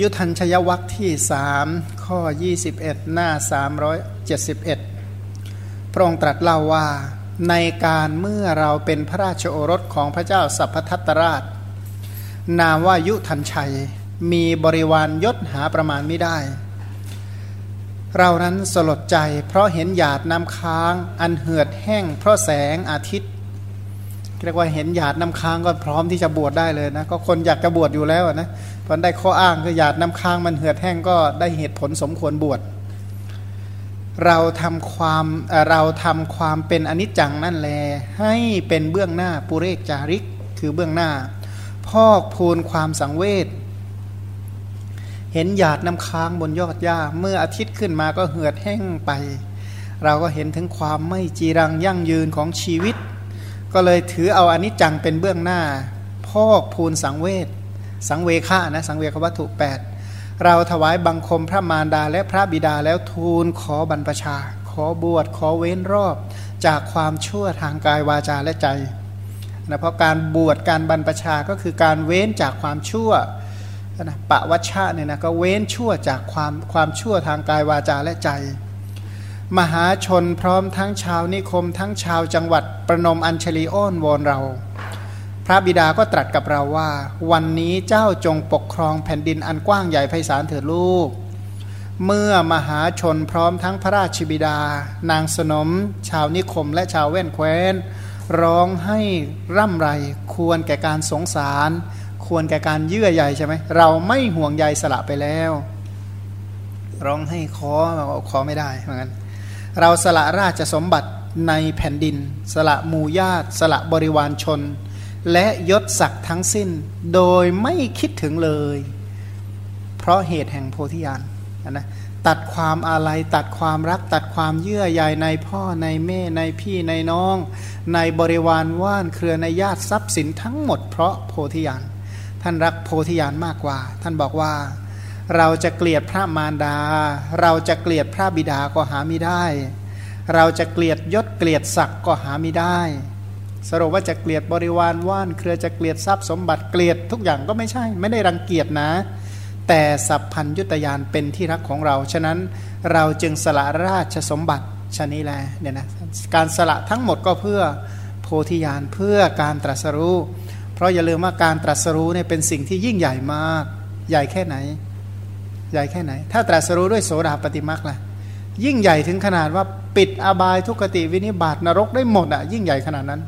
ยุทัญชยวัคที่สามข้อ 21 หน้า 371 พระองค์ตรัสเล่าว่า ในการเมื่อเราเป็นพระราชโอรสของพระเจ้าสัพพทัตตราช นามว่ายุทันชัยมีบริวารยศหาประมาณไม่ได้ เรานั้นสลดใจเพราะเห็นหยาดน้ำค้าง อันเหือดแห้งเพราะแสงอาทิตย์เรียกว่าเห็นหยาดน้ำค้างก็พร้อมที่จะบวชได้เลยนะ ก็คนอยากจะบวชอยู่แล้วนะ พอได้ข้ออ้างคือหยาดน้ำค้างมันเหือดแห้งก็ได้เหตุผลสมควรบวชเราทำความเราทำความเป็นอนิจจังนั่นแล ให้เป็นเบื้องหน้าปุเรกจาริก คือเบื้องหน้า พอกพูนความสังเวชเห็นหยาดน้ำค้างบนยอดหญ้า เมื่ออาทิตย์ขึ้นมาก็เหือดแห้งไป เราก็เห็นถึงความไม่จีรังยั่งยืนของชีวิต ก็เลยถือเอาอนิจจังเป็นเบื้องหน้า พอกพูนสังเวช สังเวฆะนะสังเวควัตถุ 8 เราถวายบังคมพระมารดาและพระบิดาแล้วทูลขอบรรพชา ขอบวชขอเว้นรอบจากความชั่วทางกายวาจาและใจนะเพราะการบวชการบรรพชาก็คือการเว้นจากความชั่วนะปะวัชชะเนี่ยนะก็เว้นชั่วจากความความชั่วทางกายวาจาและใจ มหาชนพร้อมทั้งชาวนิคมทั้งชาวจังหวัดประนมอัญชลีอ้อนวอนเรา พระบิดาก็ตรัสกับเราว่า วันนี้เจ้าจงปกครองแผ่นดินอันกว้างใหญ่ไพศาลเถิดลูก เมื่อมหาชนพร้อมทั้งพระราชบิดา นางสนม ชาวนิคมและชาวแว่นแคว้น ร้องให้ร่ำไรควรแก่การสงสาร ควรแก่การเยื่อใยใช่ไหมเราไม่ห่วงใยสละไปแล้ว ร้องให้ขอขอไม่ได้เหมือนกันเราสละราชสมบัติในแผ่นดิน สละหมู่ญาติ สละบริวารชน และยศศักดิ์ทั้งสิ้น โดยไม่คิดถึงเลย เพราะเหตุแห่งโพธิญาณนะตัดความอาลัยตัดความรัก ตัดความเยื่อใยในพ่อในแม่ในพี่ในน้อง ในบริวารว่านเครือในญาติทรัพย์สินทั้งหมดเพราะโพธิญาณท่านรักโพธิญาณมากกว่า ท่านบอกว่า เราจะเกลียดพระมารดา เราจะเกลียดพระบิดาก็หาไม่ได้ เราจะเกลียดยศเกลียดศักดิ์ก็หาไม่ได้ สรุปว่าจะเกลียดบริวารว่าน เครือจะเกลียดทรัพย์สมบัติเกลียดทุกอย่างก็ไม่ใช่ ไม่ได้รังเกียจนะ แต่สัพพัญยุตยานเป็นที่รักของเรา ฉะนั้นเราจึงสละราชสมบัติชนี้แลเนี่ยนะการสละทั้งหมดก็เพื่อโพธิญาณเพื่อการตรัสรู้ เพราะอย่าลืมว่าการตรัสรู้เนี่ยเป็นสิ่งที่ยิ่งใหญ่มาก ใหญ่แค่ไหน ใหญ่แค่ไหน ถ้าตรัสรู้ด้วยโสดาปฏิมักล่ะยิ่งใหญ่ถึงขนาดว่าปิดอบายทุกติวินิบาตนรกได้หมดอะยิ่งใหญ่ขนาดนั้น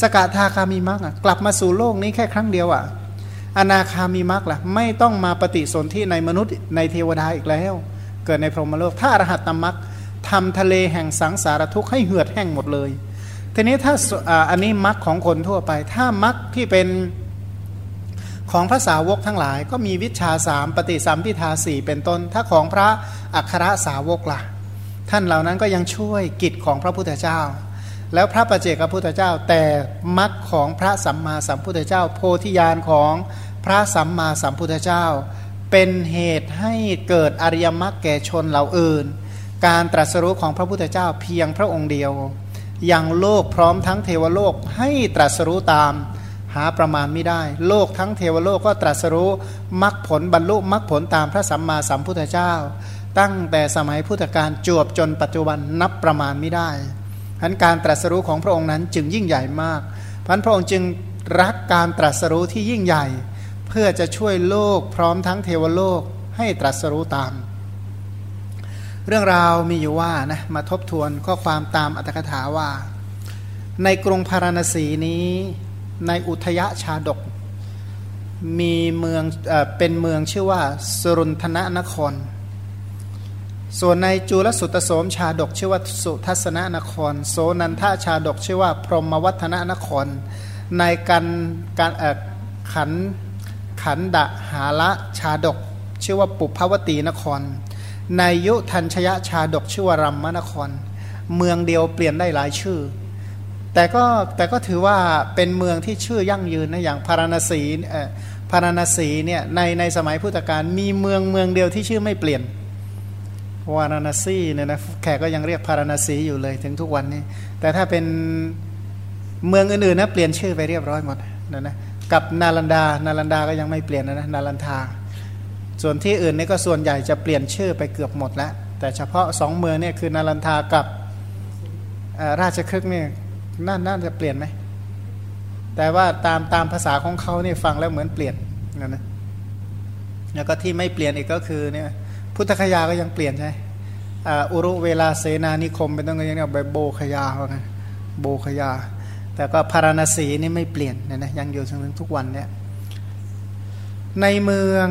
สกทาคามีมักอะกลับมาสู่โลกนี้แค่ครั้งเดียวอะอนาคามีมักล่ะไม่ต้องมาปฏิสนธิในมนุษย์ในเทวดาอีกแล้ว เกิดในพรหมโลก ถ้าอรหัตตมักทำทะเลแห่งสังสารทุกข์ให้เหือดแห้งหมดเลยทีนี้ถ้าอันนี้มรรคของคนทั่วไป ถ้ามรรคที่เป็นของพระสาวกทั้งหลาย ก็มีวิชาสามปฏิสัมพิทาสี่เป็นต้น ถ้าของพระอัครสาวกละ่ะ ท่านเหล่านั้นก็ยังช่วยกิจของพระพุทธเจ้า แล้วพระประเจกพระพุทธเจ้า แต่มรรคของพระสัมมาสัมพุทธเจ้า โพธิญาณของพระสัมมาสัมพุทธเจ้า เป็นเหตุให้เกิดอริยมรรคแก่ชนเหล่าอื่น การตรัสรู้ของพระพุทธเจ้าเพียงพระองค์เดียวอยังโลกพร้อมทั้งเทวโลกให้ตรัสรู้ตามหาประมาณไม่ได้ โลกทั้งเทวโลกก็ตรัสรู้มรรคผลบรรลุมรรคผลตามพระสัมมาสัมพุทธเจ้า ตั้งแต่สมัยพุทธกาลจวบจนปัจจุบันนับประมาณไม่ได้ พันการตรัสรู้ของพระองค์นั้นจึงยิ่งใหญ่มากพันพระองค์จึงรักการตรัสรู้ที่ยิ่งใหญ่ เพื่อจะช่วยโลกพร้อมทั้งเทวโลกให้ตรัสรู้ตาม เรื่องราวมีอยู่ว่านะมาทบทวนข้อความตามอัตถกถาว่า ในกรุงพาราณสีนี้ในอุทยชาดก มีเมืองเอเป็นเมืองชื่อว่าสรุนธนนคร ส่วนในจุลสุตโสมชาดกชื่อว่าสุทัศนนคร โสนันทชาดกชื่อว่าพรหมวัฒนนคร ในกันการขันขันดะหาละชาดก ชื่อว่าปุพพวตีนคร ในยุทันชยชาดกชื่อว่ารัมมนคร เมืองเดียวเปลี่ยนได้หลายชื่อ แต่ก็แต่ก็ถือว่าเป็นเมืองที่ชื่อยั่งยืนนะอย่างพาราณสีเอ่อพาราณสีเนี่ยในในสมัยพุทธกาลมีเมืองเมืองเดียวที่ชื่อไม่เปลี่ยน วาราณสีเนี่ยนะแขกก็ยังเรียกพาราณสีอยู่เลยถึงทุกวันนี้ แต่ถ้าเป็นเมืองอื่นๆนะเปลี่ยนชื่อไปเรียบร้อยหมดนะนะกับนาลันดา นาลันดาก็ยังไม่เปลี่ยนนะนะนาลันทา ส่วนที่อื่นนี่ก็ส่วนใหญ่จะเปลี่ยนชื่อไปเกือบหมดแล้วแต่เฉพาะสองเมืองเนี่ยคือนารันทากับราชครึกเนี่ยน่าน่าจะเปลี่ยนไหมแต่ว่าตามตามภาษาของเขาเนี่ยฟังแล้วเหมือนเปลี่ยนนะนะแล้วก็ที่ไม่เปลี่ยนอีกก็คือเนี่ย พุทธคยาก็ยังเปลี่ยนใช่อุรุเวลาเสนานิคมเป็นต้องอย่างนี้แบบโบคยาว่าไงโบคยา แต่ก็พาราณสีนี่ไม่เปลี่ยนนะนะยังอยู่ถึงทุกวันเนี่ยในเมือง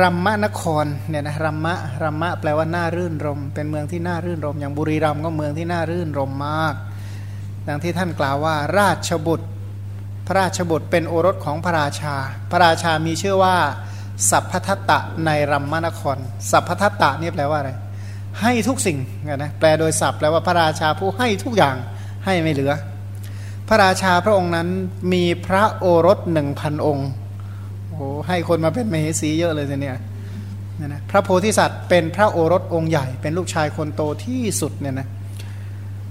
รัมมะนครเนี่ยนะรัมมะรัมมะแปลว่าน่ารื่นรม เป็นเมืองที่น่ารื่นรม อย่างบุรีรัมก็เมืองที่น่ารื่นรมมากดังที่ท่านกล่าวว่า ราชบุตร พระราชบุตรเป็นโอรสของพระราชา พระราชามีชื่อว่า สัพพทัตตะในรัมมนคร สัพพทัตตะนี่แปลว่าอะไร ให้ทุกสิ่งนะแปลโดยศัพท์แปลว่าพระราชาผู้ให้ทุกอย่างให้ไม่เหลือ พระราชาพระองค์นั้นมีพระโอรสหนึ่งพันองค์โอ้ให้คนมาเป็นมเหสีเยอะเลยเนี่ยนะพระโพธิสัตว์เป็นพระโอรสองค์ใหญ่ เป็นลูกชายคนโตที่สุดเนี่ยนะ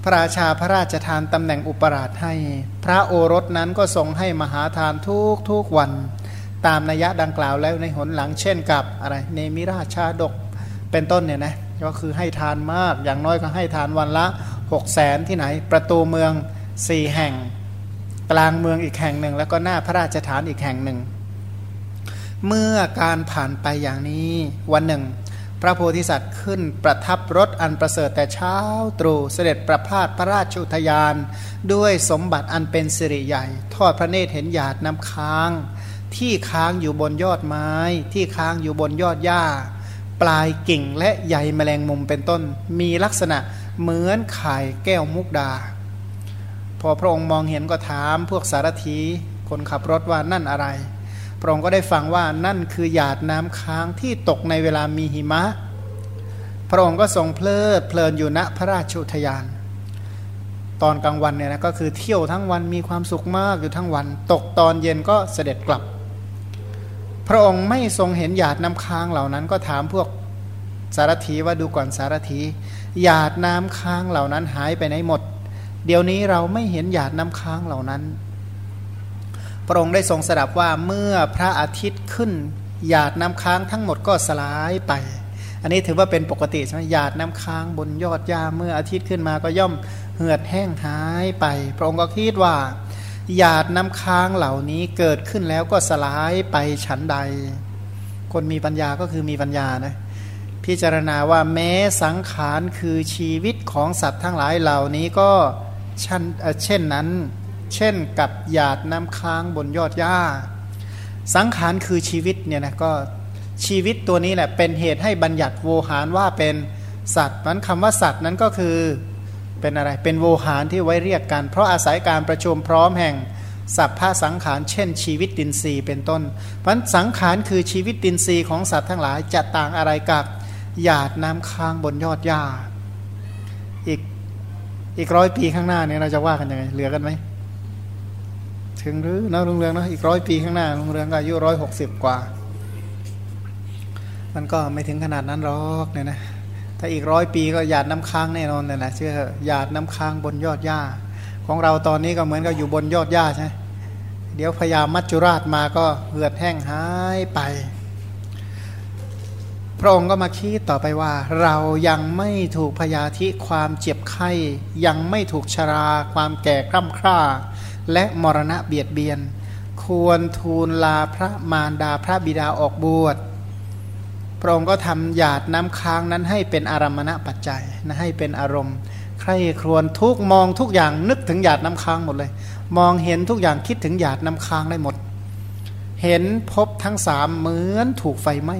พระราชาพระราชทานตำแหน่งอุปราชให้ พระโอรสนั้นก็ทรงให้มหาทานทุกทุกวัน ตามนัยยะดังกล่าวแล้วในหนหลังเช่นกับอะไรเนมิราชาดกเป็นต้นเนี่ยนะก็คือให้ทานมากอย่างน้อยก็ให้ทานวันละหกแสนที่ไหน ประตูเมืองสี่แห่ง กลางเมืองอีกแห่งหนึ่ง แล้วก็หน้าพระราชฐานอีกแห่งหนึ่ง เมื่อการผ่านไปอย่างนี้วันหนึ่ง พระโพธิสัตว์ขึ้นประทับรถอันประเสริฐแต่เช้าตรู่เสด็จประพาสพระราชอุทยาน ด้วยสมบัติอันเป็นสิริใหญ่ ทอดพระเนตรเห็นหยาดน้ำค้าง ที่ค้างอยู่บนยอดไม้ ที่ค้างอยู่บนยอดหญ้า ปลายกิ่งและใยแมลงมุมเป็นต้น มีลักษณะเหมือนไข่แก้วมุกดา พอพระองค์มองเห็นก็ถามพวกสารถีคนขับรถว่านั่นอะไร พระองค์ก็ได้ฟังว่านั่นคือหยาดน้ำค้างที่ตกในเวลามีหิมะ พระองค์ก็ทรงเพลิดเพลินอยู่ณพระราชุทยาน ตอนกลางวันเนี่ยนะก็คือเที่ยวทั้งวันมีความสุขมากอยู่ทั้งวัน ตกตอนเย็นก็เสด็จกลับ พระองค์ไม่ทรงเห็นหยาดน้ำค้างเหล่านั้น ก็ถามพวกสารถีว่าดูก่อนสารถีหยาดน้ำค้างเหล่านั้นหายไปไหนหมด เดี๋ยวนี้เราไม่เห็นหยาดน้ำค้างเหล่านั้น พระองค์ได้ทรงสดับว่าเมื่อพระอาทิตย์ขึ้นหยาดน้ำค้างทั้งหมดก็สลายไป อันนี้ถือว่าเป็นปกติใช่ไหมหยาดน้ำค้างบนยอดหญ้าเมื่ออาทิตย์ขึ้นมาก็ย่อมเหือดแห้งหายไป พระองค์ก็คิดว่า หยาดน้ำค้างเหล่านี้เกิดขึ้นแล้วก็สลายไปฉันใด คนมีปัญญาก็คือมีปัญญานะพิจารณาว่าแม้สังขารคือชีวิตของสัตว์ทั้งหลายเหล่านี้ก็ชันเช่นนั้น เช่นกับหยาดน้ำค้างบนยอดหญ้า สังขารคือชีวิตเนี่ยนะก็ชีวิตตัวนี้แหละเป็นเหตุให้บัญญัติโวหารว่าเป็นสัตว์นั้นคำว่าสัตว์นั้นก็คือ เป็นอะไร เป็นโวหารที่ไว้เรียกกัน เพราะอาศัยการประชุมพร้อมแห่งสัพพะสังขาร เช่น ชีวิตดินทรีย์เป็นต้น เพราะสังขารคือชีวิตดินทรีย์ของสัตว์ทั้งหลายจะต่างอะไรกับหยาดน้ำค้างบนยอดหญ้า อีกอีกร้อยปีข้างหน้าเนี่ยเราจะว่ากันยังไง เหลือกันไหม ถึงหรือนะลุงเรืองนะอีกร้อยปีข้างหน้าลุงเรืองก็อายุร้อยหกสิบกว่า มันก็ไม่ถึงขนาดนั้นหรอกเนี่ยนะ ถ้าอีกร้อยปีก็หยาดน้ำค้างแน่นอนเลยนะเชื่อหยาดน้ำค้างบนยอดหญ้า ของเราตอนนี้ก็เหมือนกับอยู่บนยอดหญ้าใช่เดี๋ยวพญามัจจุราชมาก็เหือดแห้งหายไป พระองค์ก็มาคิดต่อไปว่า เรายังไม่ถูกพยาธิความเจ็บไข้ ยังไม่ถูกชรา ความแก่คร่ำคร่า และมรณะเบียดเบียน ควรทูลลาพระมารดาพระบิดาออกบวช พระองค์ก็ทำหยาดน้ำค้างนั้นให้เป็นอารมณะปัจจัยนะให้เป็นอารมณ์ ใครครวญทุกมองทุกอย่างนึกถึงหยาดน้ำค้างหมดเลย มองเห็นทุกอย่างคิดถึงหยาดน้ำค้างได้หมด เห็นพบทั้งสามเหมือนถูกไฟไหม้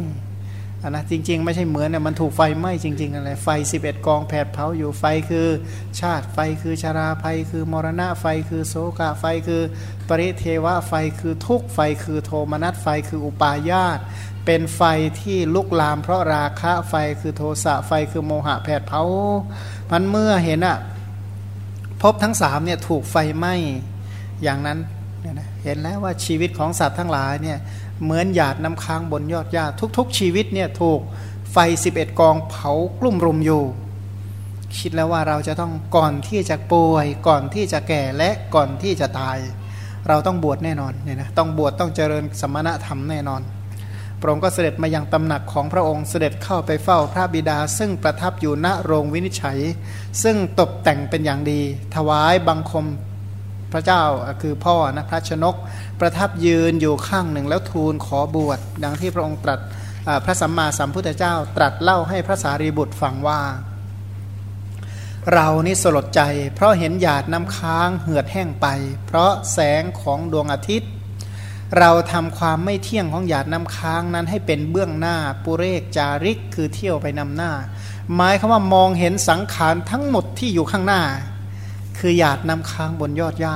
อันนะจริง ๆ ไม่ใช่เหมือนเนี่ยมันถูกไฟไหม้จริงๆอะไรไฟ 11 กองแผดเผาอยู่ไฟคือชาติไฟคือชาราไฟคือมรณะไฟคือโสกะไฟคือปริเทวะไฟคือทุกไฟคือโทมนัสไฟคืออุปาญาตเป็นไฟที่ลุกลามเพราะราคะไฟคือโทสะไฟคือโมหะแผดเผามันเมื่อเห็นอะพบทั้งสามเนี่ยถูกไฟไหม้อย่างนั้นเห็นแล้วว่าชีวิตของสัตว์ทั้งหลายเนี่ย เหมือนหยาดน้ำค้างบนยอดหญ้าทุกๆ ชีวิตเนี่ยถูกไฟ 11 กองเผากลุ่มรุมอยู่ คิดแล้วว่าเราจะต้องก่อนที่จะป่วย ก่อนที่จะแก่และก่อนที่จะตาย เราต้องบวชแน่นอนเนี่ยนะต้องบวชต้องเจริญสมณธรรมแน่นอนพระองค์ก็เสด็จมายังตำหนักของพระองค์เสด็จเข้าไปเฝ้าพระบิดา ซึ่งประทับอยู่ณโรงวินิจฉัย ซึ่งตกแต่งเป็นอย่างดี ถวายบังคม พระเจ้าคือพ่อนะพระชนก ประทับยืนอยู่ข้างหนึ่งแล้วทูลขอบวชดังที่พระองค์ตรัสพระสัมมาสัมพุทธเจ้า ตรัสเล่าให้พระสารีบุตรฟังว่า เรานี่สลดใจ เพราะเห็นหยาดน้ำค้างเหือดแห้งไป เพราะแสงของดวงอาทิตย์ เราทำความไม่เที่ยงของหยาดน้ำค้างนั้นให้เป็นเบื้องหน้าปุเรกจาริกคือเที่ยวไปนำหน้า หมายคำว่ามองเห็นสังขารทั้งหมดที่อยู่ข้างหน้า คือหยาดน้ำค้างบนยอดหญ้า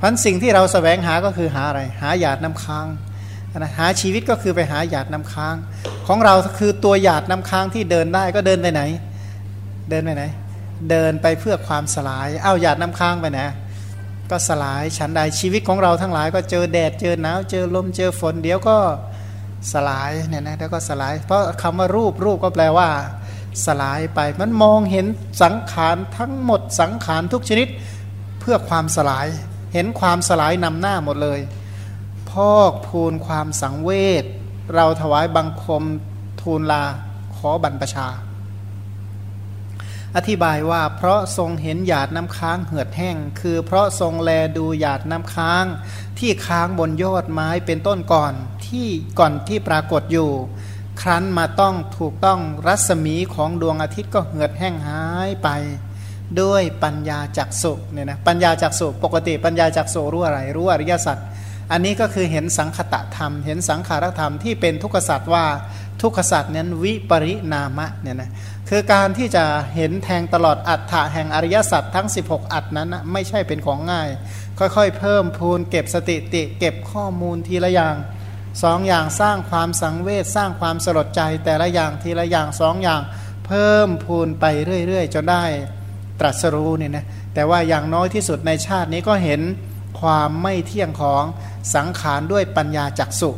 พันสิ่งที่เราสแสวงหาก็คือหาอะไร หาหยาดน้ำค้างนะหาชีวิตก็คือไปหาหยาดน้ำค้าง ของเราคือตัวหยาดน้ำค้างที่เดินได้ก็เดินไปไหน เดินไปไหน เดินไปเพื่อความสลาย เอาหยาดน้ำค้างไปไหนก็สลายฉันใดชีวิตของเราทั้งหลาย ก็เจอแดดเจอหนาวเจอลมเจอฝนเดี๋ยวก็สลายเนี่ยนะแล้วก็สลาย เพราะคำว่ารูปรูปก็แปลว่า สลายไป มันมองเห็นสังขารทั้งหมดสังขารทุกชนิดเพื่อความสลาย เห็นความสลายนำหน้าหมดเลย พอกพูนความสังเวชเราถวายบังคมทูลลาขอบรรพชา อธิบายว่าเพราะทรงเห็นหยาดน้ำค้างเหือดแห้ง คือเพราะทรงแลดูหยาดน้ำค้าง ที่ค้างบนยอดไม้เป็นต้นก่อนที่ก่อนที่ปรากฏอยู่ ครั้นมาต้องถูกต้องรัศมีของดวงอาทิตย์ก็เหือดแห้งหายไป ด้วยปัญญาจักสุเนี่ยนะปัญญาจักสุปกติปัญญาจักสุรู้อะไรรู้อริยสัจอันนี้ก็คือเห็นสังคตะธรรม เห็นสังขารธรรมที่เป็นทุกขสัตว์ว่าทุกขสัตว์นั้นวิปริณามะเนี่ยนะคือการที่จะเห็นแทงตลอดอัฏฐะแห่งอริยสัจทั้ง 16 อัตนั้นนะไม่ใช่เป็นของง่าย ค่อยๆ เพิ่มพูนเก็บสติติ เก็บข้อมูลทีละอย่าง สองอย่างสร้างความสังเวชสร้างความสลดใจ แต่ละอย่างทีละอย่างสองอย่างเพิ่มพูนไปเรื่อย ๆ จนได้ตรัสรู้เนี่ยนะแต่ว่าอย่างน้อยที่สุดในชาตินี้ก็เห็นความไม่เที่ยงของสังขารด้วยปัญญาจักสุ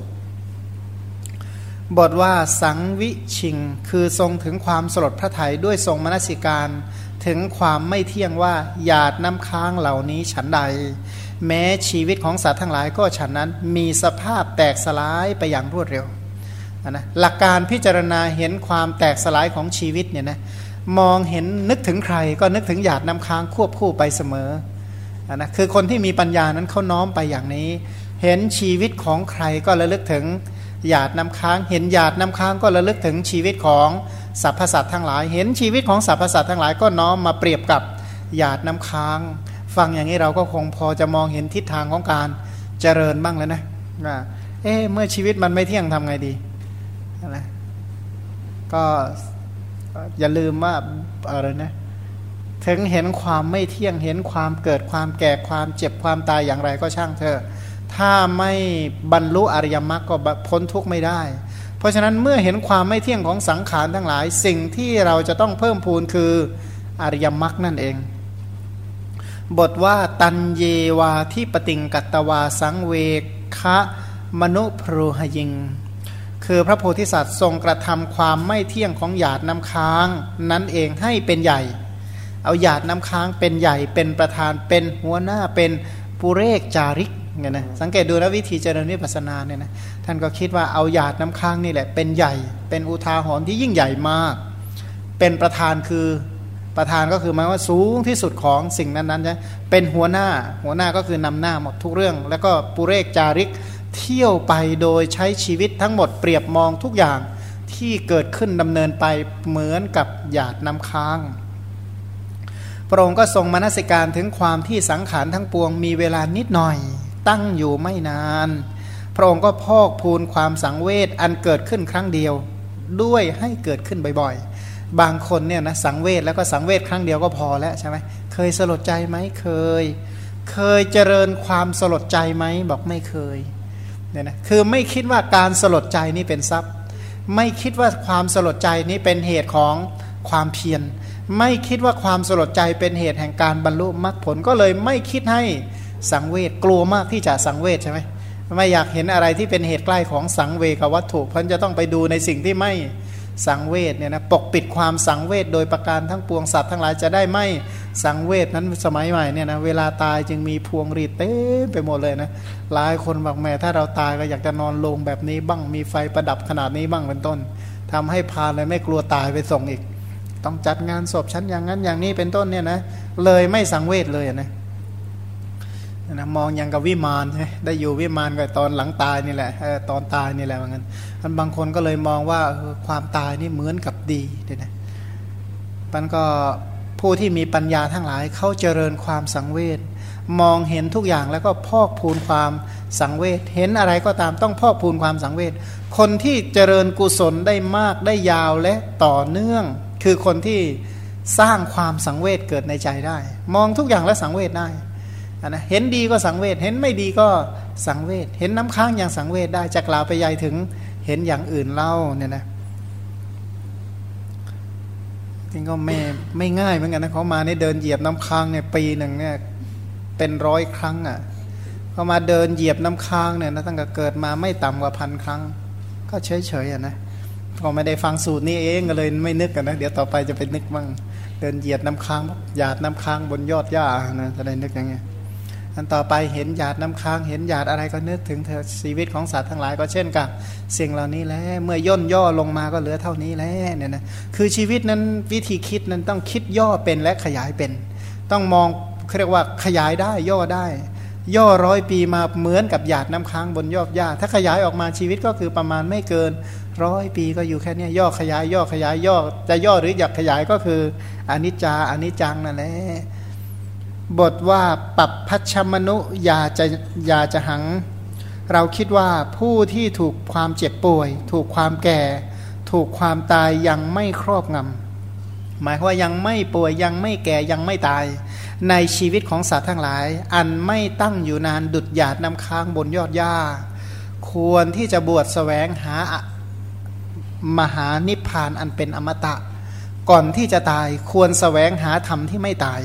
บทว่าสังวิชิง คือทรงถึงความสลดพระไทยด้วยทรงมนสิการ ถึงความไม่เที่ยงว่าหยาดน้ำค้างเหล่านี้ฉันใด แม้ชีวิตของสัตว์ทั้งหลายก็ฉันนั้นมีสภาพแตกสลายไปอย่างรวดเร็วนะหลักการพิจารณาเห็นความแตกสลายของชีวิตเนี่ยนะมองเห็นนึกถึงใครก็นึกถึงหยาดน้ำค้างควบคู่ไปเสมอนะคือคนที่มีปัญญานั้นเขาน้อมไปอย่างนี้ เห็นชีวิตของใครก็ระลึกถึงหยาดน้ำค้าง เห็นหยาดน้ำค้างก็ระลึกถึงชีวิตของสรรพสัตว์ทั้งหลาย เห็นชีวิตของสรรพสัตว์ทั้งหลายก็น้อมมาเปรียบกับหยาดน้ำค้าง ฟังอย่างนี้เราก็คงพอจะมองเห็นทิศทางของการเจริญบ้างแล้วนะว่าเอ๊เมื่อชีวิตมันไม่เที่ยงทำไงดีนะก็อย่าลืมว่าอะไรนะถึงเห็นความไม่เที่ยงเห็นความเกิดความแก่ความเจ็บความตายอย่างไรก็ช่างเถอะถ้าไม่บรรลุอริยมรรคก็พ้นทุกข์ไม่ได้ เพราะฉะนั้นเมื่อเห็นความไม่เที่ยงของสังขารทั้งหลาย สิ่งที่เราจะต้องเพิ่มพูนคืออริยมรรคนั่นเอง บทว่าตันเยวาที่ปติงกัตวาสังเวคะมนุพรูหยิง คือพระโพธิสัตว์ทรงกระทำความไม่เที่ยงของหยาดน้ำค้าง นั้นเองให้เป็นใหญ่ เอาหยาดน้ำค้างเป็นใหญ่เป็นประธานเป็นหัวหน้าเป็นปุเรกจาริกเนี่ยนะสังเกตดูนะวิธีเจริญวิปัสนาเนี่ยนะท่านก็คิดว่าเอาหยาดน้ำค้างนี่แหละเป็นใหญ่ เป็นอุทาหรณ์ที่ยิ่งใหญ่มาก เป็นประธานคือ ประธานก็คือหมายว่าสูงที่สุดของสิ่งนั้นๆใช่เป็นหัวหน้าหัวหน้าก็คือนำหน้าหมดทุกเรื่อง แล้วก็ปุเรกจาริกเที่ยวไปโดยใช้ชีวิตทั้งหมดเปรียบมองทุกอย่างที่เกิดขึ้นดำเนินไปเหมือนกับหยาดน้ำค้าง พระองค์ก็ทรงมนสิการถึงความที่สังขารทั้งปวงมีเวลานิดหน่อย ตั้งอยู่ไม่นาน พระองค์ก็พอกพูนความสังเวชอันเกิดขึ้นครั้งเดียว ด้วยให้เกิดขึ้นบ่อยๆ บางคนเนี่ยนะสังเวชแล้วก็สังเวชครั้งเดียวก็พอแล้วใช่ไหมเคยสลดใจไหมเคย เคยเจริญความสลดใจไหมบอกไม่เคยเนี่ยนะคือไม่คิดว่าการสลดใจนี่เป็นทรัพย์ ไม่คิดว่าความสลดใจนี้เป็นเหตุของความเพียรไม่คิดว่าความสลดใจเป็นเหตุแห่งการบรรลุมรรคผลก็เลยไม่คิดให้สังเวชกลัวมากที่จะสังเวชใช่ไหมไม่อยากเห็นอะไรที่เป็นเหตุใกล้ของสังเวกวัตถุเพราะจะต้องไปดูในสิ่งที่ไม่ สังเวชเนี่ยนะปกปิดความสังเวชโดยประการทั้งปวงสัตว์ทั้งหลายจะได้ไม่สังเวชนั้นสมัยใหม่เนี่ยนะเวลาตายจึงมีพวงรีดเต็มไปหมดเลยนะหลายคนบอกแม่ถ้าเราตายก็อยากจะนอนลงแบบนี้บ้างมีไฟประดับขนาดนี้บ้างเป็นต้นทำให้พาเลยไม่กลัวตายไปส่งอีก ต้องจัดงานศพชั้นอย่างนั้นอย่างนี้เป็นต้นเนี่ยนะเลยไม่สังเวชเลยนะ นะมองยังกับวิมานใช่ได้อยู่วิมานกับตอนหลังตายนี่แหละตอนตายนี่แหละเหมือนกันมันบางคนก็เลยมองว่าความตายนี่เหมือนกับดีเนะมันก็ผู้ที่มีปัญญาทั้งหลายเขาเจริญความสังเวชมองเห็นทุกอย่างแล้วก็พอกพูนความสังเวชเห็นอะไรก็ตามต้องพอกพูนความสังเวชคนที่เจริญกุศลได้มากได้ยาวและต่อเนื่อง คือคนที่สร้างความสังเวชเกิดในใจได้ มองทุกอย่างแล้วสังเวชได้ นะเห็นดีก็สังเวชเห็นไม่ดีก็สังเวชเห็นน้ำค้างอย่างสังเวชได้จะกล่าวไปใหญ่ถึงเห็นอย่างอื่นเล่าเนี่ยนะจริงก็ไม่ไม่ง่ายเหมือนกันนะเขามาเนี่ยเดินเหยียบน้ำค้างเนี่ยปีหนึ่งเนี่ยเป็นร้อยครั้งอะเขามาเดินเหยียบน้ำค้างเนี่ยนะตั้งแต่เกิดมาไม่ต่ำกว่าพันครั้ง ก็เฉยเฉยอะนะพอไม่ได้ฟังสูตรนี้เองก็เลยไม่นึกกันนะเดี๋ยวต่อไปจะไปนึกบ้างเดินเหยียบน้ำค้างหยาดน้ำค้างบนยอดหญ้านะจะได้นึกยังไง อันต่อไปเห็นหยาดน้ำค้างเห็นหยาดอะไรก็นึกถึงเธอชีวิตของสัตว์ทั้งหลายก็เช่นกับสิ่งเหล่านี้แล้วเมื่อย่นย่อลงมาก็เหลือเท่านี้แล้วเนี่ยนะคือชีวิตนั้นวิธีคิดนั้นต้องคิดย่อเป็นและขยายเป็น ต้องมองเรียกว่าขยายได้ย่อได้ ย่อร้อยปีมาเหมือนกับหยาดน้ำค้างบนยอดหญ้าถ้าขยายออกมาชีวิตก็คือประมาณไม่เกินร้อยปีก็อยู่แค่นี้ย่อขยายย่อขยายย่อจะย่อหรืออยากขยายก็คืออนิจจาอนิจจังนั่นแหละ บทว่าปับพัชมนุยาจะยาจะหัง เราคิดว่าผู้ที่ถูกความเจ็บป่วย ถูกความแก่ ถูกความตายยังไม่ครอบงำหมายว่ายังไม่ป่วยยังไม่แก่ยังไม่ตาย ในชีวิตของสัตว์ทั้งหลาย อันไม่ตั้งอยู่นานดุดหยาดน้ำค้างบนยอดหญ้า ควรที่จะบวชแสวงหามหานิพพานอันเป็นอมตะ ก่อนที่จะตายควรแสวงหาธรรมที่ไม่ตาย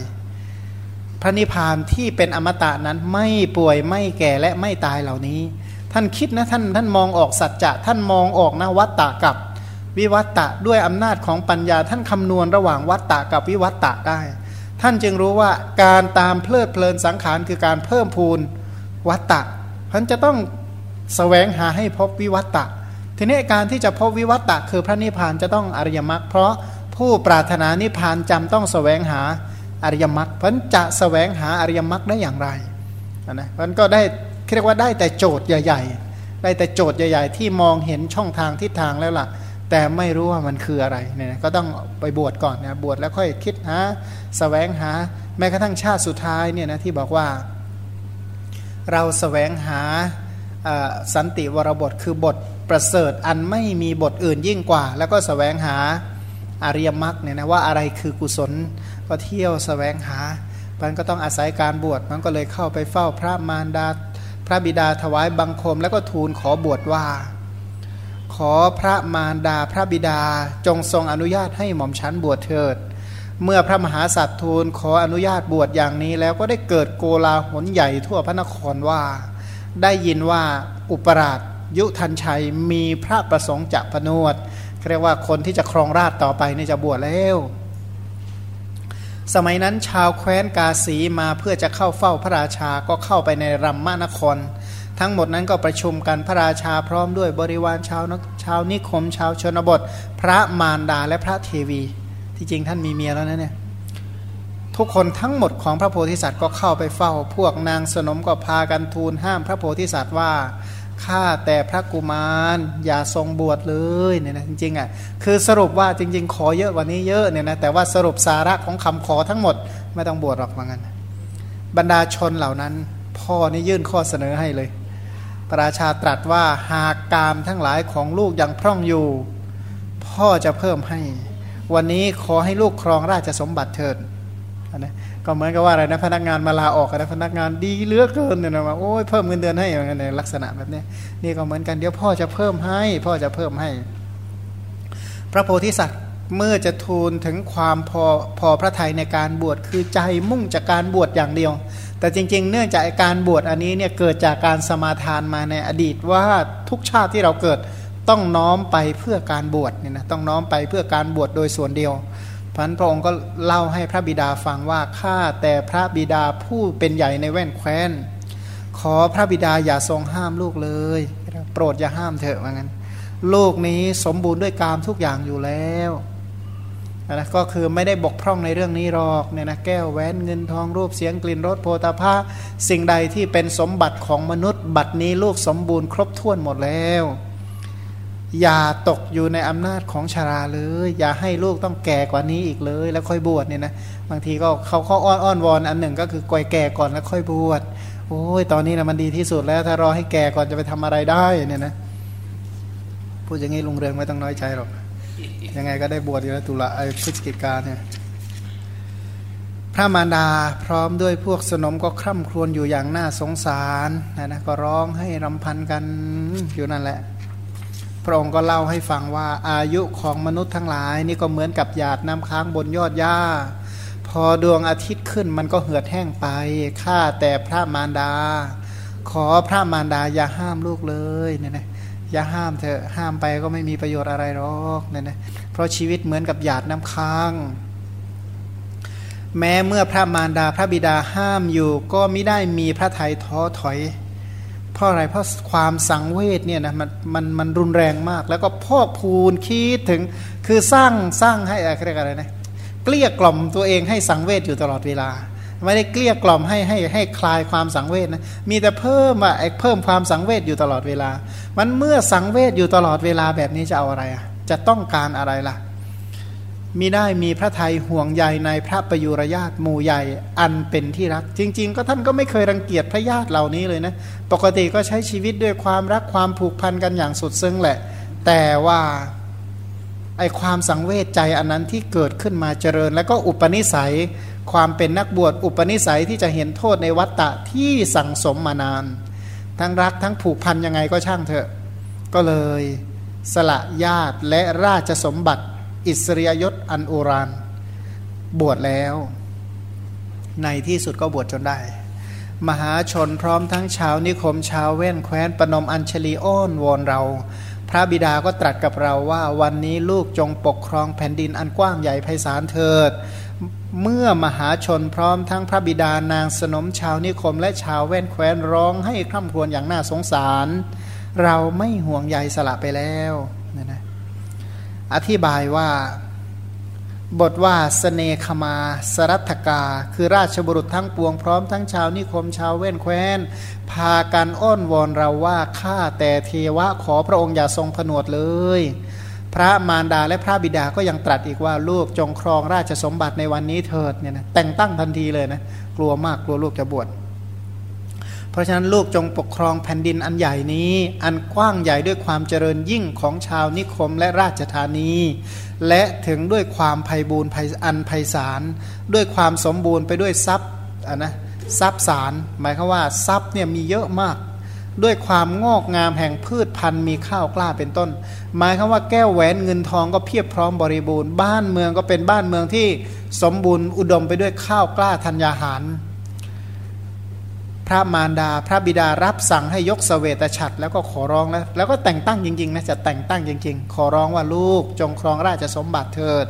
พระนิพพานที่เป็นอมตะนั้นไม่ป่วยไม่แก่และไม่ตายเหล่านี้ ท่านคิดนะท่านท่านมองออกสัจจะท่านมองออกนะวัตตะกับวิวัตตะด้วยอำนาจของปัญญาท่านคำนวณระหว่างวัตตะกับวิวัตตะได้ ท่านจึงรู้ว่าการตามเพลิดเพลินสังขารคือการเพิ่มพูนวัตตะท่านจะต้องสแสวงหาให้พบวิวัตตะทีนี้การที่จะพบวิวัตตะคือพระนิพพานจะต้องอริยมรรคเพราะผู้ปรารถนานิพพานจำต้องสแสวงหา อริยมรรคเพราะจะสแสวงหาอริยมรรคได้อย่างไรนะมันก็ได้เรียกว่าได้แต่โจทย์ใหญ่ ๆ ได้แต่โจทย์ใหญ่ ๆ ที่มองเห็นช่องทางทิศทางแล้วล่ะ แต่ไม่รู้ว่ามันคืออะไรเนี่ยก็ต้องไปบวชก่อนนะบวชแล้วค่อยคิดหาสแสวงหาแม้กระทั่งชาติสุดท้ายเนี่ยนะที่บอกว่า เราสแสวงหาสันติวรบทคือบทประเสริฐอันไม่มีบทอื่นยิ่งกว่า แล้วก็สแสวงหาอริยมรรคเนี่ยนะว่าอะไรคือกุศล ก็เที่ยวสแสวงหา มันก็ต้องอาศัยการบวช มันก็เลยเข้าไปเฝ้าพระมารดา พระบิดาถวายบังคม แล้วก็ทูลขอบวชว่า ขอพระมารดาพระบิดาจงทรงอนุญาตให้หม่อมชั้นบวชเถิด เมื่อพระมหาสัตว์ทูลขออนุญาตบวชอย่างนี้ แล้วก็ได้เกิดโกลาหลใหญ่ทั่วพระนครว่า ได้ยินว่าอุปราชยุทันชัยมีพระประสงค์จะพนวดเรียกว่าคนที่จะครองราชต่อไปนี่จะบวชแล้ว สมัยนั้นชาวแคว้นกาสีมาเพื่อจะเข้าเฝ้าพระราชาก็เข้าไปในรัมมานคร ทั้งหมดนั้นก็ประชุมกันพระราชาพร้อมด้วยบริวารชาวชาวนิคม ชาวชนบท พระมารดาและพระเทวี ที่จริงท่านมีเมียแล้วนะเนี่ยทุกคนทั้งหมดของพระโพธิสัตว์ก็เข้าไปเฝ้า พวกนางสนมก็พากันทูลห้ามพระโพธิสัตว์ว่า ข้าแต่พระกุมารอย่าทรงบวชเลยเนี่ยนะจริงๆอะคือสรุปว่าจริง ๆ ขอเยอะกว่านี้เยอะเนี่ยนะแต่ว่าสรุปสาระของคำขอทั้งหมดไม่ต้องบวชหรอกว่างั้นบรรดาชนเหล่านั้น พ่อนี่ยื่นข้อเสนอให้เลยพระราชาตรัสว่าหากกามทั้งหลายของลูกยังพร่องอยู่ พ่อจะเพิ่มให้ วันนี้ขอให้ลูกครองราชสมบัติเถิดนะ ก็เหมือนกับว่าอะไรนะพนักงานมาลาออกนะพนักงานดีเหลือเกินเนี่ยนะว่าโอ้ยเพิ่มเงินเดือนให้อย่างเงี้ยในลักษณะแบบนี้นี่ก็เหมือนกันเดี๋ยวพ่อจะเพิ่มให้ พ่อจะเพิ่มให้ พระโพธิสัตว์เมื่อจะทูลถึงความพอพอพระทัยในการบวชคือใจมุ่งจากการบวชอย่างเดียว แต่จริง ๆ เนื่องจากการบวชอันนี้เนี่ยเกิดจากการสมาทานมาในอดีตว่าทุกชาติที่เราเกิดต้องน้อมไปเพื่อการบวชเนี่ยนะต้องน้อมไปเพื่อการบวชโดยส่วนเดียว พันพระองค์ก็เล่าให้พระบิดาฟังว่าข้าแต่พระบิดาผู้เป็นใหญ่ในแว่นแคว้น ขอพระบิดาอย่าทรงห้ามลูกเลย โปรดอย่าห้ามเถอะว่างั้นลูกนี้สมบูรณ์ด้วยกามทุกอย่างอยู่แล้วนะก็คือไม่ได้บกพร่องในเรื่องนี้หรอกเนี่ยนะแก้วแหวนเงินทองรูปเสียงกลิ่นรสโพธาภาสิ่งใดที่เป็นสมบัติของมนุษย์ บัดนี้ลูกสมบูรณ์ครบถ้วนหมดแล้ว อย่าตกอยู่ในอำนาจของชาราเลย อย่าให้ลูกต้องแก่กว่านี้อีกเลย แล้วค่อยบวชเนี่ยนะบางทีก็เขาเขาอ้อนอ้อนวอนอันหนึ่งก็คือก่อยแก่ก่อนแล้วค่อยบวชโอ้ยตอนนี้นะมันดีที่สุดแล้ว ถ้ารอให้แก่ก่อนจะไปทำอะไรได้เนี่ยนะพูดอย่างนี้ลุงเรืองไม่ต้องน้อยใจหรอกยังไงก็ได้บวชอยู่แล้วตุลาไอ้พฤศจิกาเนี่ยพระมารดาพร้อมด้วยพวกสนมก็คร่ำครวญอยู่อย่างน่าสงสารนะนะก็ร้องให้รำพันกันอยู่นั่นแหละ พระองค์ก็เล่าให้ฟังว่าอายุของมนุษย์ทั้งหลาย นี่ก็เหมือนกับหยาดน้ำค้างบนยอดหญ้า พอดวงอาทิตย์ขึ้นมันก็เหือดแห้งไปข้าแต่พระมารดา ขอพระมารดาอย่าห้ามลูกเลยเนี่ยนะอย่าห้ามเถอะห้ามไปก็ไม่มีประโยชน์อะไรหรอกเนี่ยนะเพราะชีวิตเหมือนกับหยาดน้ำค้าง แม้เมื่อพระมารดาพระบิดาห้ามอยู่ก็ไม่ได้มีพระไทยท้อถอย เพราะอะไรเพราะความสังเวชเนี่ยนะมันมันมันรุนแรงมาก แล้วก็พอกพูนคิดถึงคือสร้างสร้างให้อะไรเรียกอะไรนะเกลี้ยกล่อมตัวเองให้สังเวชอยู่ตลอดเวลา ไม่ได้เกลี้ยกล่อมให้ให้ให้คลายความสังเวชนะมีแต่เพิ่มอะเพิ่มความสังเวชอยู่ตลอดเวลา มันเมื่อสังเวชอยู่ตลอดเวลาแบบนี้จะเอาอะไรอะจะต้องการอะไรล่ะ มีได้มีพระไทยห่วงใยในพระประยุรญาติหมู่ใหญ่อันเป็นที่รัก จริง ๆ ก็ท่านก็ไม่เคยรังเกียจพระญาติเหล่านี้เลยนะ ปกติก็ใช้ชีวิตด้วยความรักความผูกพันกันอย่างสุดซึ้งแหละ แต่ว่าไอความสังเวชใจอันนั้นที่เกิดขึ้นมาเจริญ แล้วก็อุปนิสัยความเป็นนักบวชอุปนิสัยที่จะเห็นโทษในวัฏฏะที่สั่งสมมานาน ทั้งรักทั้งผูกพันยังไงก็ช่างเถอะ ก็เลย สละญาติและราชสมบัติ อิสริยยศอันโอรานบวชแล้ว ในที่สุดก็บวชจนได้ มหาชนพร้อมทั้งชาวนิคมชาวแว่นแคว้นปนมอัญชลีอ้อนวอนเรา พระบิดาก็ตรัสกับเราว่าวันนี้ลูกจงปกครองแผ่นดินอันกว้างใหญ่ไพศาลเถิด เมื่อมหาชนพร้อมทั้งพระบิดานางสนมชาวนิคมและชาวแว่นแคว้นร้องให้คร่ำครวญอย่างน่าสงสาร เราไม่ห่วงใยสละไปแล้วนะนะ อธิบายว่าบทว่าสเนคมาสรัตกา คือราชบุรุษทั้งปวงพร้อมทั้งชาวนิคมชาวเว้นแคว้น พากันอ้อนวอนเราว่าข้าแต่เทวะขอพระองค์อย่าทรงผนวดเลย พระมารดาและพระบิดาก็ยังตรัสอีกว่าลูกจงครองราชสมบัติในวันนี้เถิดเนี่ยนะแต่งตั้งทันทีเลยนะกลัวมากกลัวลูกจะบวช เพราะฉะนั้นลูกจงปกครองแผ่นดินอันใหญ่นี้ อันกว้างใหญ่ด้วยความเจริญยิ่งของชาวนิคมและราชธานี และถึงด้วยความไพ่บูรณ์อันไพศาลด้วยความสมบูรณ์ไปด้วยทรัพย์ะนะทรัพย์สารหมายคือว่าทรัพย์เนี่ยมีเยอะมาก ด้วยความงอกงามแห่งพืชพันธุ์มีข้าวกล้าเป็นต้น หมายคือว่าแก้วแหวนเงินทองก็เพียบพร้อมบริบูรณ์ บ้านเมืองก็เป็นบ้านเมืองที่สมบูรณ์อุดมไปด้วยข้าวกล้าธัญญาหาร พระมารดาพระบิดารับสั่งให้ยกสเสวตฉัตรแล้วก็ขอร้องแล้วแล้วก็แต่งตั้งจริงๆนะจะแต่งตั้งจริง ๆ ขอร้องว่าลูกจงครองราชสมบัติเถิด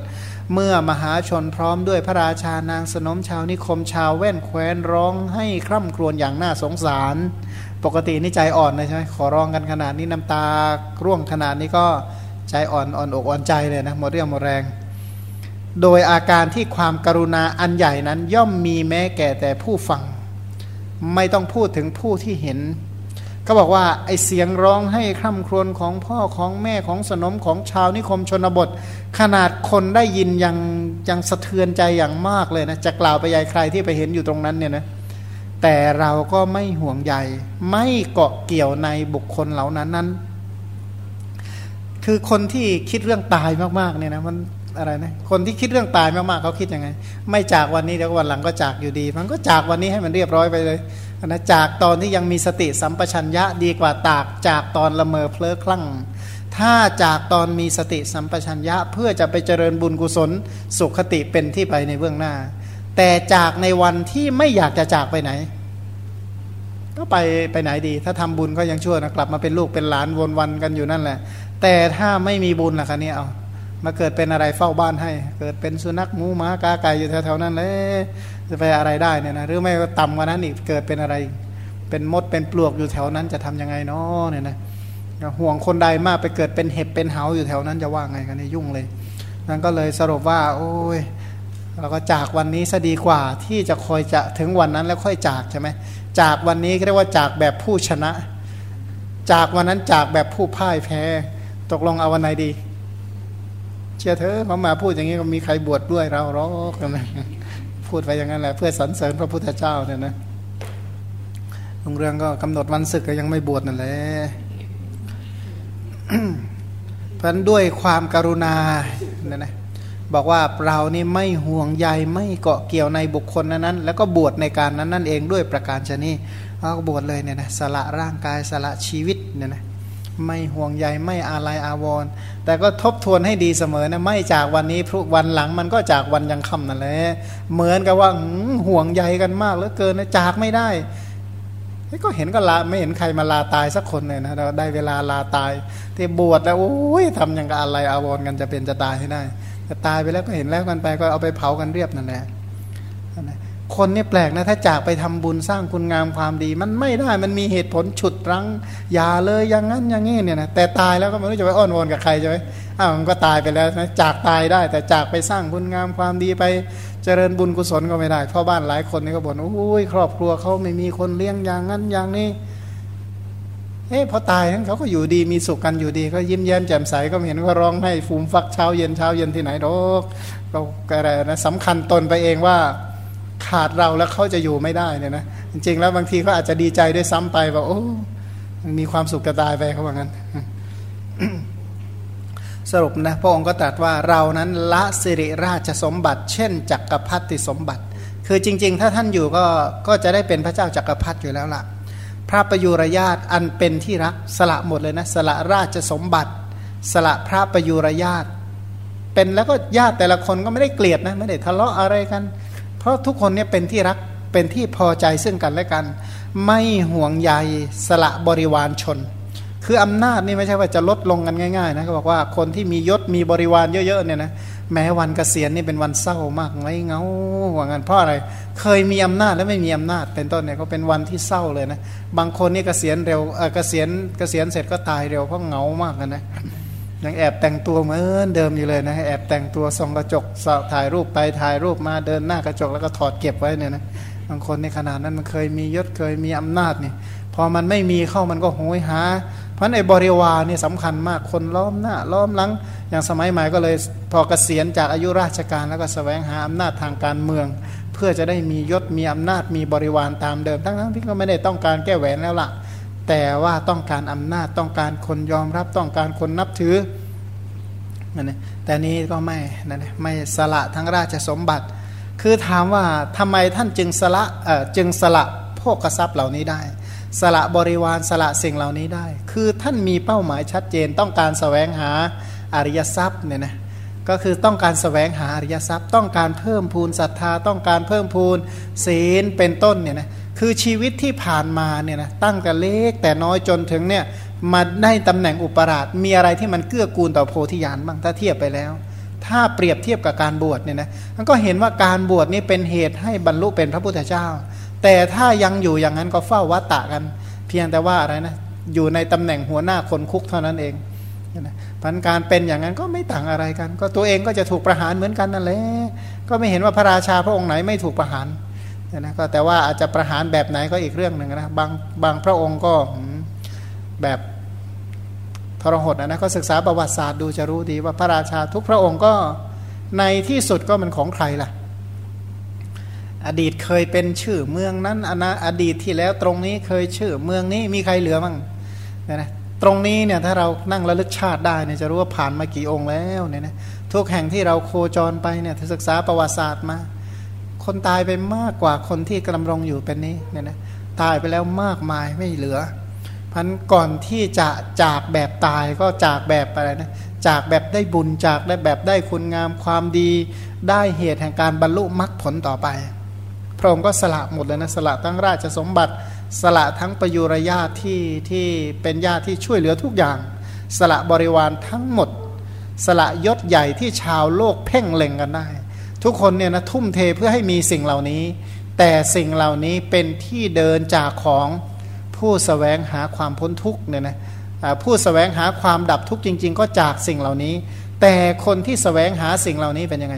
เมื่อมหาชนพร้อมด้วยพระราชานางสนมชาวนิคมชาวแว่นแคว้นร้องให้คร่ำครวญอย่างน่าสงสาร ปกตินี่ใจอ่อนเลยใช่ไหมขอร้องกันขนาดนี้น้ำตาร่วงขนาดนี้ก็ใจอ่อนอ่อนอกอ่อนใจเลยนะหมดเรี่ยวหมดแรงโดยอาการที่ความกรุณาอันใหญ่นั้นย่อมมีแม้แก่แต่ผู้ฟัง ไม่ต้องพูดถึงผู้ที่เห็น ก็บอกว่าไอเสียงร้องให้คร่ำครวญของพ่อของแม่ของสนมของชาวนิคมชนบท ขนาดคนได้ยินยังยังสะเทือนใจอย่างมากเลยนะจะกล่าวไปยายใครที่ไปเห็นอยู่ตรงนั้นเนี่ยนะแต่เราก็ไม่ห่วงใยไม่เกาะเกี่ยวในบุคคลเหล่านั้นนั้น คือคนที่คิดเรื่องตายมากๆเนี่ยนะมัน อะไรนะคนที่คิดเรื่องตายมากๆเขาคิดยังไง ไม่จากวันนี้เดี๋ยววันหลังก็จากอยู่ดี มันก็จากวันนี้ให้มันเรียบร้อยไปเลยนะจากตอนที่ยังมีสติสัมปชัญญะดีกว่าตากจากตอนละเมอเพลอคลั่ง ถ้าจากตอนมีสติสัมปชัญญะ เพื่อจะไปเจริญบุญกุศล สุขติเป็นที่ไปในเบื้องหน้า แต่จากในวันที่ไม่อยากจะจากไปไหน ก็ไปไปไหนดี ถ้าทำบุญก็ยังชั่วนะกลับมาเป็นลูกเป็นหลานวนวันกันอยู่นั่นแหละ แต่ถ้าไม่มีบุญล่ะคะเนี่ยเอา มาเกิดเป็นอะไรเฝ้าบ้านให้ เกิดเป็นสุนัขหมูหมากาไก่อยู่แถวๆนั้นเลยจะไปอะไรได้เนี่ยนะหรือไม่ก็ต่ำกว่านั้นอีกเกิดเป็นอะไร เป็นมดเป็นปลวกอยู่แถวนั้นจะทํำยังไงเนาะเนี่ยนะห่วงคนใดมากไปเกิดเป็นเห็บเป็นเหาอยู่แถวนั้นจะว่าไงกันนี่ยุ่งเลยนั่นก็เลยสรุปว่า โอ้ยเราก็จากวันนี้ซะดีกว่าที่จะคอยจะถึงวันนั้นแล้วค่อยจากใช่ไหมจากวันนี้เรียกว่าจากแบบผู้ชนะ จากวันนั้นจากแบบผู้พ่ายแพ้ ตกลงเอาวันไหนดี เชื่อเธอเขามาพูดอย่างนี้ก็มีใครบวชดด้วยเราหรอกนะพูดไปอย่างนั้นแหละเพื่อสรรเสริญพระพุทธเจ้าเนี่ยนะลงเรื่องก็กำหนดวันศึกก็ยังไม่บวชนั่นแหละเพราะด้วยความการุณาเนี่ยนะบอกว่าเรานี่ไม่ห่วงใยไม่เกาะเกี่ยวในบุคคลนั้นแล้วก็บวชในการนั้นนั่นเองด้วยประการชนีเราก็บวชเลยเนี่ยนะสละร่างกายสละชีวิตเนี่ยนะ ไม่ห่วงใยไม่อาลัยอาวรณ์แต่ก็ทบทวนให้ดีเสมอนะไม่จากวันนี้พรุ่วันหลังมันก็จากวันยังคำนั่นแหละเหมือนกับว่าห่วงใยกันมากเหลือเกินนะจากไม่ได้ก็เห็นก็ลาไม่เห็นใครมาลาตายสักคนเลยนะเราได้เวลาลาตายที่บวชแล้วโอ้ยทำอย่างกับอะไรอาวรณ์กันจะเป็นจะตายให้ได้แต่ตายไปแล้วก็เห็นแล้วกันไปก็เอาไปเผากันเรียบนั่นแหละ คนนี่แปลกนะถ้าจากไปทำบุญสร้างคุณงามความดี มันไม่ได้มันมีเหตุผลฉุดรั้ง อย่าเลยอย่างนั้นอย่างนี้เนี่ยนะแต่ตายแล้วก็ไม่รู้จะไปอ้อนวอนกับใครใช่ไหมอ้าวมันก็ตายไปแล้วนะจากตายได้ แต่จากไปสร้างคุณงามความดีไปเจริญบุญกุศลก็ไม่ได้เพราะบ้านหลายคนนี่ก็บ่นโอ้ยครอบครัวเขาไม่มีคนเลี้ยงอย่างนั้นอย่างนี้เอ๊ะพอตายนั้นเขาก็อยู่ดีมีสุขกันอยู่ดี ก็ยิ้มแย้มแจ่มใสก็เห็นว่าร้องให้ฟูมฟักเช้าเย็นเช้าเย็นที่ไหนหรอกเราอะไรนะสำคัญตนไปเองว่า ขาดเราแล้วเขาจะอยู่ไม่ได้เนี่ยนะจริงๆแล้วบางทีเขาอาจจะดีใจด้วยซ้ำไปว่าโอ้มีความสุขจะตายไปเขาว่างั้น สรุปนะพระองค์ก็ตรัสว่าเรานั้นละสิริราชสมบัติ เช่นจักรพรรดิสมบัติ คือจริง ๆ ถ้าท่านอยู่ก็ก็จะได้เป็นพระเจ้าจักรพรรดิอยู่แล้วล่ะ พระประยุรญาตอันเป็นที่รักสละหมดเลยนะสละราชสมบัติ สละพระประยุรญาตเป็นแล้วก็ญาติแต่ละคนก็ไม่ได้เกลียดนะไม่ได้ทะเลาะอะไรกัน เพราะทุกคนเนี่ยเป็นที่รักเป็นที่พอใจซึ่งกันและกัน ไม่ห่วงใยสละบริวารชน คืออำนาจนี่ไม่ใช่ว่าจะลดลงกันง่ายๆนะเขาบอกว่าคนที่มียศมีบริวารเยอะๆเนี่ยนะแม้วันเกษียณนี่เป็นวันเศร้ามากไงเงาว่างั้นเพราะอะไร เคยมีอำนาจแล้วไม่มีอำนาจเป็นต้นเนี่ยก็เป็นวันที่เศร้าเลยนะบางคนนี่เกษียณเร็วเออเกษียณเกษียณเสร็จก็ตายเร็วเพราะเงามากนะ ยังแอบแต่งตัวเหมือนเดิมอยู่เลยนะแอบแต่งตัวส่องกระจกถ่ายรูปไปถ่ายรูปมาเดินหน้ากระจกแล้วก็ถอดเก็บไว้เนี่ยนะบางคนในขนาดนั้นมันเคยมียศเคยมีอำนาจเนี่ยพอมันไม่มีเข้ามันก็โหยหา เพราะในบริวารนี่สำคัญมากคนล้อมหน้าล้อมหลัง อย่างสมัยใหม่ก็เลยพอเกษียณจากอายุราชการแล้วก็สแสวงหาอำนาจทางการเมือง เพื่อจะได้มียศมีอำนาจมีบริวารตามเดิม ทั้งๆที่ก็ไม่ได้ต้องการแก้แหวนแล้วล่ะ แต่ว่าต้องการอำนาจต้องการคนยอมรับต้องการคนนับถือนั่นนะแต่นี้ก็ไม่นั่นนะไม่สละทั้งราชสมบัติ คือถามว่าทำไมท่านจึงสละเอ่อจึงสละพวกกระซับเหล่านี้ได้ สละบริวารสละสิ่งเหล่านี้ได้ คือท่านมีเป้าหมายชัดเจนต้องการสแสวงหาอริยทรัพย์เนี่ยนะก็คือต้องการสแสวงหาอริยทรัพย์ ต้องการเพิ่มพูนศรัทธา ต้องการเพิ่มพูนศีลเป็นต้นเนี่ยนะ คือชีวิตที่ผ่านมาเนี่ยนะตั้งแต่เล็กแต่น้อยจนถึงเนี่ยมาได้ตำแหน่งอุปราชมีอะไรที่มันเกื้อกูลต่อโพธิญาณบ้างถ้าเทียบไปแล้ว ถ้าเปรียบเทียบกับการบวชเนี่ยนะมันก็เห็นว่าการบวชนี่เป็นเหตุให้บรรลุเป็นพระพุทธเจ้า แต่ถ้ายังอยู่อย่างนั้นก็เฝ้าวัตตะกัน เพียงแต่ว่าอะไรนะอยู่ในตำแหน่งหัวหน้าคนคุกเท่านั้นเองนะพันการเป็นอย่างนั้นก็ไม่ต่างอะไรกัน ก็ตัวเองก็จะถูกประหารเหมือนกันนั่นแหละก็ไม่เห็นว่าพระราชาพระองค์ไหนไม่ถูกประหาร นะก็แต่ว่าอาจจะประหารแบบไหนก็อีกเรื่องหนึ่งนะบางบางพระองค์ก็แบบทรหดนะก็ศึกษาประวัติศาสตร์ดูจะรู้ดีว่าพระราชาทุกพระองค์ก็ในที่สุดก็มันของใครล่ะ อดีตเคยเป็นชื่อเมืองนั้นอนาอดีตที่แล้วตรงนี้เคยชื่อเมืองนี้มีใครเหลือมั้งเนี่ยนะตรงนี้เนี่ยถ้าเรานั่งระลึกชาติได้เนี่ยจะรู้ว่าผ่านมากี่องค์แล้วเนี่ยนะทุกแห่งที่เราโคจรไปเนี่ยศึกษาประวัติศาสตร์มา คนตายไปมากกว่าคนที่กำลังอยู่เป็นนี้เนี่ยนะตายไปแล้วมากมายไม่เหลือพันก่อนที่จะจากแบบตายก็จากแบบอะไรนะจากแบบได้บุญจากได้แบบได้คุณงามความดี ได้เหตุแห่งการบรรลุมรรคผลต่อไป พระองค์ก็สละหมดเลยนะสละทั้งราชสมบัติ สละทั้งประยุรญาติที่ที่เป็นญาติที่ช่วยเหลือทุกอย่าง สละบริวารทั้งหมด สละยศใหญ่ที่ชาวโลกเพ่งเล็งกันได้ ทุกคนเนี่ยนะทุ่มเทเพื่อให้มีสิ่งเหล่านี้ แต่สิ่งเหล่านี้เป็นที่เดินจากของผู้สแสวงหาความพ้นทุกเนี่ยนะผู้สแสวงหาความดับทุกข์จริง ๆ ก็จากสิ่งเหล่านี้ แต่คนที่สแสวงหาสิ่งเหล่านี้เป็นยังไง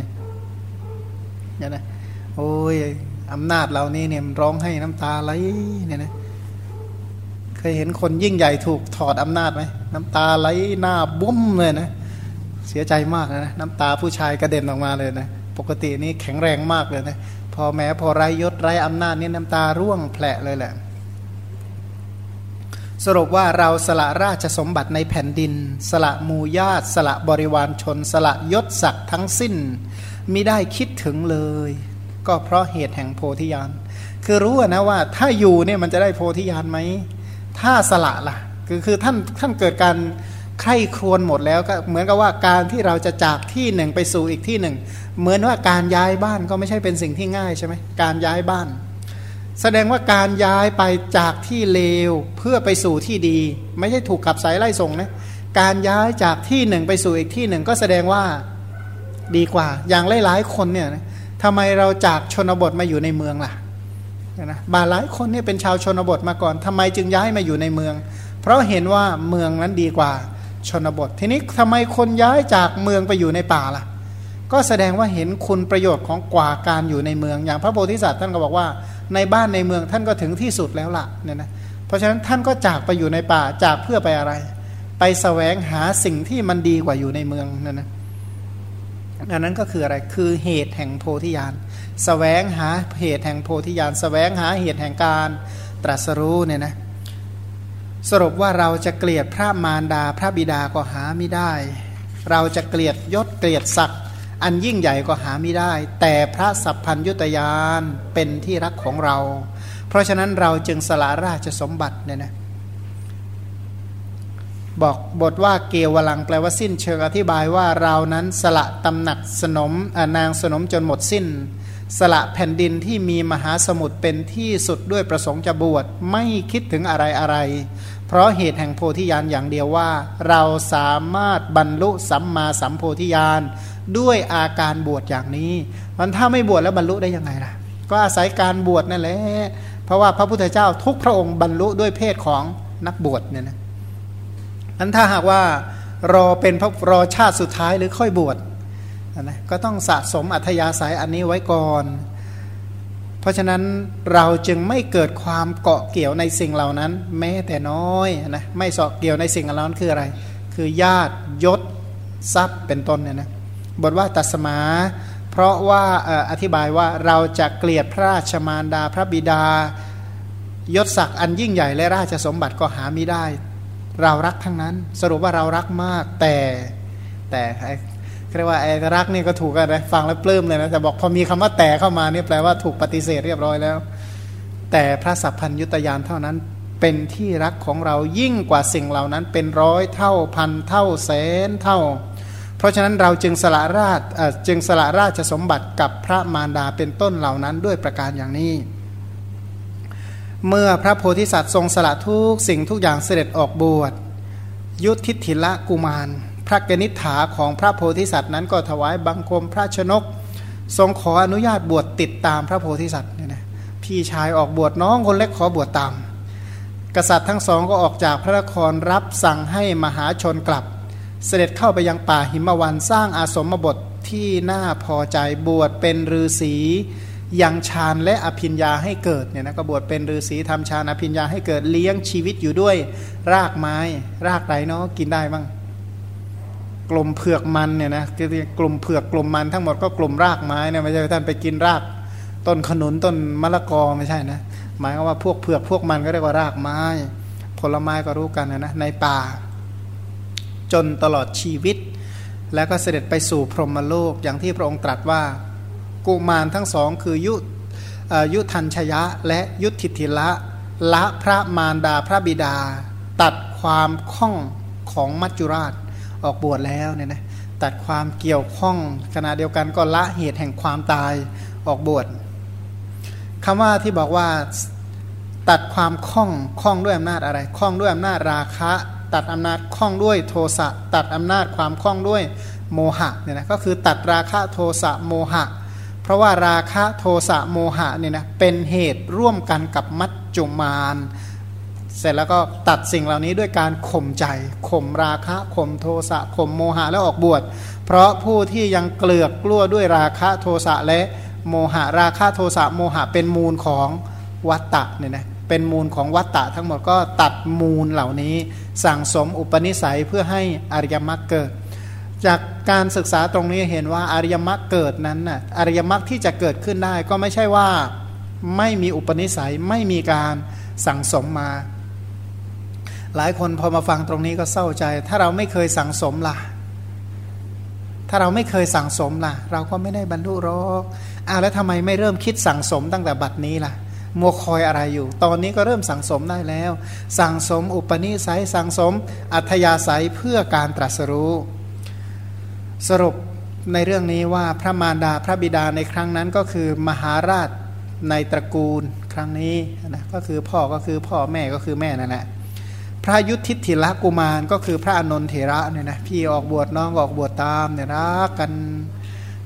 เนี่ยนะโอ้ยอำนาจเหล่านี้เนี่ยร้องให้น้ำตาไหลเนี่ยนะเคยเห็นคนยิ่งใหญ่ถูกถอดอำนาจไหมน้ำตาไหลหน้าบุ้มเลยนะเสียใจมากนะน้ำตาผู้ชายกระเด็นออกมาเลยนะ ปกตินี้แข็งแรงมากเลยนะพอแม้พอไรยศไรอำนาจนี่น้ำตาร่วงแผลเลยแหละ สรุปว่าเราสละราชสมบัติในแผ่นดิน สละมูญาตสละบริวารชน สละยศศักดิ์ทั้งสิ้นมิได้คิดถึงเลย ก็เพราะเหตุแห่งโพธิญาณคือรู้นะว่าถ้าอยู่เนี่ยมันจะได้โพธิญาณไหมถ้าสละล่ะคือคือท่านท่านเกิดการ ใคร่ครวญหมดแล้วก็เหมือนกับว่าการที่เราจะจากที่หนึ่งไปสู่อีกที่หนึ่ง เหมือนว่าการย้ายบ้านก็ไม่ใช่เป็นสิ่งที่ง่ายใช่ไหมการย้ายบ้าน แสดงว่าการย้ายไปจากที่เลวเพื่อไปสู่ที่ดี ไม่ใช่ถูกขับสายไล่ส่งนะการย้ายจากที่หนึ่งไปสู่อีกที่หนึ่งก็แสดงว่าดีกว่า อย่างหลายๆคนเนี่ยทำไมเราจากชนบทมาอยู่ในเมืองล่ะนะบาหลายคนเนี่ยเป็นชาวชนบทมาก่อนทำไมจึงย้ายมาอยู่ในเมือง เพราะเห็นว่าเมืองนั้นดีกว่า ชนบท ทีนี้ทำไมคนย้ายจากเมืองไปอยู่ในป่าล่ะ ก็แสดงว่าเห็นคุณประโยชน์ของกว่าการอยู่ในเมืองอย่างพระโพธิสัตว์ท่านก็บอกว่าในบ้านในเมืองท่านก็ถึงที่สุดแล้วล่ะเนี่ยนะเพราะฉะนั้นท่านก็จากไปอยู่ในป่าจากเพื่อไปอะไร ไปสแสวงหาสิ่งที่มันดีกว่าอยู่ในเมืองนั่นนะอันนั้นก็คืออะไรคือเหตุแห่งโพธิญาณสแสวงหาเหตุแห่งโพธิญาณสแสวงหาเหตุแห่งการตรัสรู้เนี่ยนะ สรุปว่าเราจะเกลียดพระมารดาพระบิดาก็หาไม่ได้ เราจะเกลียดยศเกลียดศักดิ์อันยิ่งใหญ่ก็หาไม่ได้ แต่พระสัพพัญยุตยานเป็นที่รักของเรา เพราะฉะนั้นเราจึงสละราชสมบัติเนี่ยนะบอกบทว่าเกวลังแปลว่าสิ้นเชิงอธิบายว่าเรานั้นสละตำหนักสนมนางสนมจนหมดสิ้น สละแผ่นดินที่มีมหาสมุทรเป็นที่สุดด้วยประสงค์จะบวชไม่คิดถึงอะไรอะไร เพราะเหตุแห่งโพธิญาณอย่างเดียวว่า เราสามารถบรรลุสัมมาสัมโพธิญาณด้วยอาการบวชอย่างนี้ มันถ้าไม่บวชแล้วบรรลุได้ยังไงล่ะ ก็อาศัยการบวชนั่นแหละเพราะว่าพระพุทธเจ้าทุกพระองค์บรรลุด้วยเพศของนักบวชเนี่ยนะนั้นถ้าหากว่ารอเป็นพระรอชาติสุดท้ายหรือค่อยบวชนะก็ต้องสะสมอัธยาศัยอันนี้ไว้ก่อน เพราะฉะนั้นเราจึงไม่เกิดความเกาะเกี่ยวในสิ่งเหล่านั้น แม้แต่น้อยนะไม่สาะเกี่ยวในสิ่งเหล่านั้นคืออะไร คือญาติยศทรัพย์เป็นต้นเนี่ยนะบทว่าตัสมา เพราะว่าอธิบายว่าเราจะเกลียดพระราชมารดาพระบิดายศศักดิ์อันยิ่งใหญ่และราชสมบัติก็หาไม่ได้ เรารักทั้งนั้น สรุปว่าเรารักมากแต่แต่ เรียกว่าไอ้รักนี่ก็ถูกกันนะฟังแล้วปลื้มเลยนะแต่บอกพอมีคำว่าแต่เข้ามาเนี่ยแปลว่าถูกปฏิเสธเรียบร้อยแล้ว แต่พระสัพพัญยุตยานเท่านั้นเป็นที่รักของเรายิ่งกว่าสิ่งเหล่านั้นเป็นร้อยเท่าพันเท่าแสนเท่า เพราะฉะนั้นเราจึงสละราชจึงสละราชสมบัติกับพระมารดาเป็นต้นเหล่านั้นด้วยประการอย่างนี้ เมื่อพระโพธิสัตว์ทรงสละทุกสิ่งทุกอย่างเสด็จออกบวชยุทธิธิละกุมาร พระกนิษฐาของพระโพธิสัตว์นั้นก็ถวายบังคมพระชนก ทรงขออนุญาตบวชติดตามพระโพธิสัตว์เนี่ยนะพี่ชายออกบวชน้องคนเล็กขอบวชตาม กษัตริย์ทั้งสองก็ออกจากพระนครรับสั่งให้มหาชนกลับ เสด็จเข้าไปยังป่าหิมวันสร้างอาสมบทที่น่าพอใจบวชเป็นฤาษียังฌานและอภิญญาให้เกิดเนี่ยนะก็บวชเป็นฤาษีทำฌานอภิญญาให้เกิดเลี้ยงชีวิตอยู่ด้วย รากไม้ รากไรเนาะกินได้บ้าง กลุ่มเผือกมันเนี่ยนะกลุ่มเผือกกลุ่มมันทั้งหมดก็กลุ่มรากไม้เนี่ยไม่ใช่ท่านไปกินราก ต้นขนุนต้นมะละกอไม่ใช่นะหมายว่าพวกเผือกพวกมันก็เรียกว่ารากไม้ ผลไม้ก็รู้กันนะนะในป่า จนตลอดชีวิต แล้วก็เสด็จไปสู่พรหมโลกอย่างที่พระองค์ตรัสว่า กุมารทั้งสองคือยุยุทันชยะและยุทธิธิละละพระมารดาพระบิดา ตัดความข้องของมัจจุราช ออกบวชแล้วเนี่ยนะตัดความเกี่ยวข้องขณะเดียวกันก็ละเหตุแห่งความตายออกบวชคำว่าที่บอกว่าตัดความข้องข้องด้วยอำนาจอะไรข้องด้วยอำนาจราคะ ตัดอำนาจคล้องด้วยโทสะตัดอำนาจความคล้องด้วยโมหะเนี่ยนะก็คือตัดราคะโทสะโมหะ เพราะว่าราคะโทสะโมหะเนี่ยนะเป็นเหตุร่วมกันกับมัจจุมาน เสร็จแล้วก็ตัดสิ่งเหล่านี้ด้วยการข่มใจข่มราคะข่มโทสะข่มโมหะแล้วออกบวช เพราะผู้ที่ยังเกลือกกลัวด้วยราคะโทสะและโมหะราคะโทสะโมหะเป็นมูลของวัตตะเนี่ยนะเป็นมูลของวัตตะทั้งหมดก็ตัดมูลเหล่านี้สั่งสมอุปนิสัยเพื่อให้อริยมรรคเกิด จากการศึกษาตรงนี้เห็นว่าอริยมรรคเกิดนั้นน่ะอริยมรรคที่จะเกิดขึ้นได้ก็ไม่ใช่ว่าไม่มีอุปนิสัยไม่มีการสั่งสมมา หลายคนพอมาฟังตรงนี้ก็เศร้าใจ ถ้าเราไม่เคยสั่งสมล่ะ ถ้าเราไม่เคยสั่งสมล่ะ เราก็ไม่ได้บรรลุหรอกอ้าวแล้วทำไมไม่เริ่มคิดสั่งสมตั้งแต่บัดนี้ล่ะมัวคอยอะไรอยู่ ตอนนี้ก็เริ่มสั่งสมได้แล้ว สั่งสมอุปนิสัย สั่งสม อัธยาศัยเพื่อการตรัสรู้ สรุปในเรื่องนี้ว่าพระมารดาพระบิดาในครั้งนั้นก็คือมหาราชในตระกูลครั้งนี้นะก็คือพ่อก็คือพ่อแม่ก็คือแม่นั่นแหละ พระยุทธิธิละกุมารก็คือพระอนนทเถระเนี่ยนะพี่ออกบวชน้องออกบวชตามเนี่ยรักกัน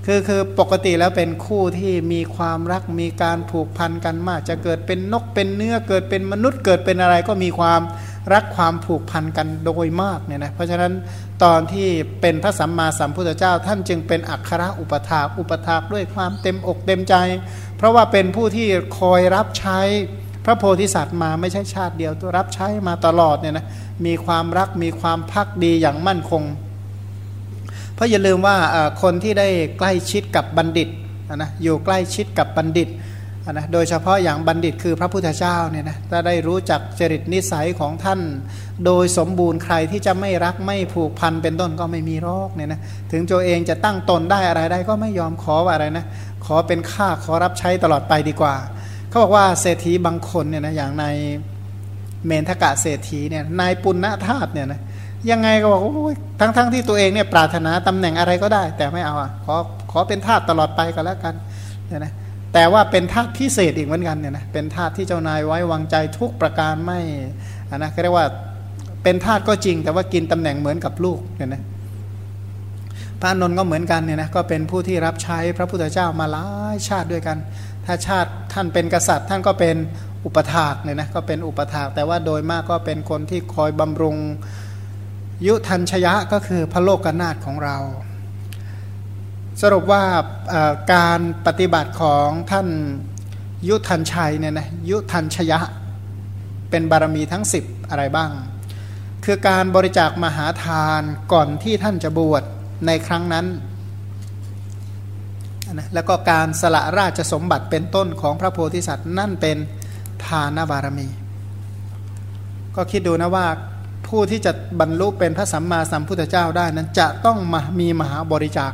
คือคือปกติแล้วเป็นคู่ที่มีความรักมีการผูกพันกันมาก จะเกิดเป็นนกเป็นเนื้อเกิดเป็นมนุษย์เกิดเป็นอะไรก็มีความรักความผูกพันกันโดยมากเนี่ยนะเพราะฉะนั้นตอนที่เป็นพระสัมมาสัมพุทธเจ้า ท่านจึงเป็นอัครอุปถาอุปถากด้วยความเต็มอกเต็มใจ เพราะว่าเป็นผู้ที่คอยรับใช้ ระโพธิสัตว์มาไม่ใช่ชาติเดียวตัวรับใช้มาตลอดเนี่ยนะมีความรักมีความพักดีอย่างมั่นคง เพราะอย่าลืมว่าคนที่ได้ใกล้ชิดกับบัณฑิตนะอยู่ใกล้ชิดกับบัณฑิตนะโดยเฉพาะอย่างบัณฑิตคือพระพุทธเจ้าเนี่ยนะถ้าได้รู้จักจริตนิสัยของท่าน โดยสมบูรณ์ใครที่จะไม่รักไม่ผูกพันเป็นต้นก็ไม่มีโรคเนี่ยนะถึงตัวเองจะตั้งตนได้อะไรได้ก็ไม่ยอมขออะไรนะขอเป็นข้าขอรับใช้ตลอดไปดีกว่า เขาบอกว่าเศรษฐีบางคนเนี่ยนะอย่างในเมนทกะเศรษฐีเนี่ยนายปุณณธาตุเนี่ยนะยังไงก็บอกทั้งๆทที่ตัวเองเนี่ยปรารถนาตำแหน่งอะไรก็ได้ แต่ไม่เอาอะขอขอเป็นทาสตลอดไปก็แล้วกันเนี่ยนะแต่ว่าเป็นทาสพิเศษอีกเหมือนกันเนี่ยนะเป็นทาสที่เจ้านายไว้วางใจทุกประการไม่อะนะเรียกว่าเป็นทาสก็จริง แต่ว่ากินตำแหน่งเหมือนกับลูกเนี่ยนะพระนนท์ก็เหมือนกันเนี่ยนะก็เป็นผู้ที่รับใช้พระพุทธเจ้ามาหลายชาติด้วยกัน ถ้าชาติท่านเป็นกษัตริย์ ท่านก็เป็นอุปถากเนี่ยนะก็เป็นอุปถาก แต่ว่าโดยมากก็เป็นคนที่คอยบำรุงยุทันชยะก็คือพระโลกนาถของเรา สรุปว่าการปฏิบัติของท่านยุทันชัยเนี่ยนะยุทันชยะ เป็นบารมีทั้ง 10 อะไรบ้าง คือการบริจาคมหาทานก่อนที่ท่านจะบวชในครั้งนั้น นะแล้วก็การสละราชสมบัติเป็นต้นของพระโพธิสัตว์นั่นเป็นทานบารมี ก็คิดดูนะว่าผู้ที่จะบรรลุเป็นพระสัมมาสัมพุทธเจ้าได้นั้นจะต้องมามีมหาบริจาค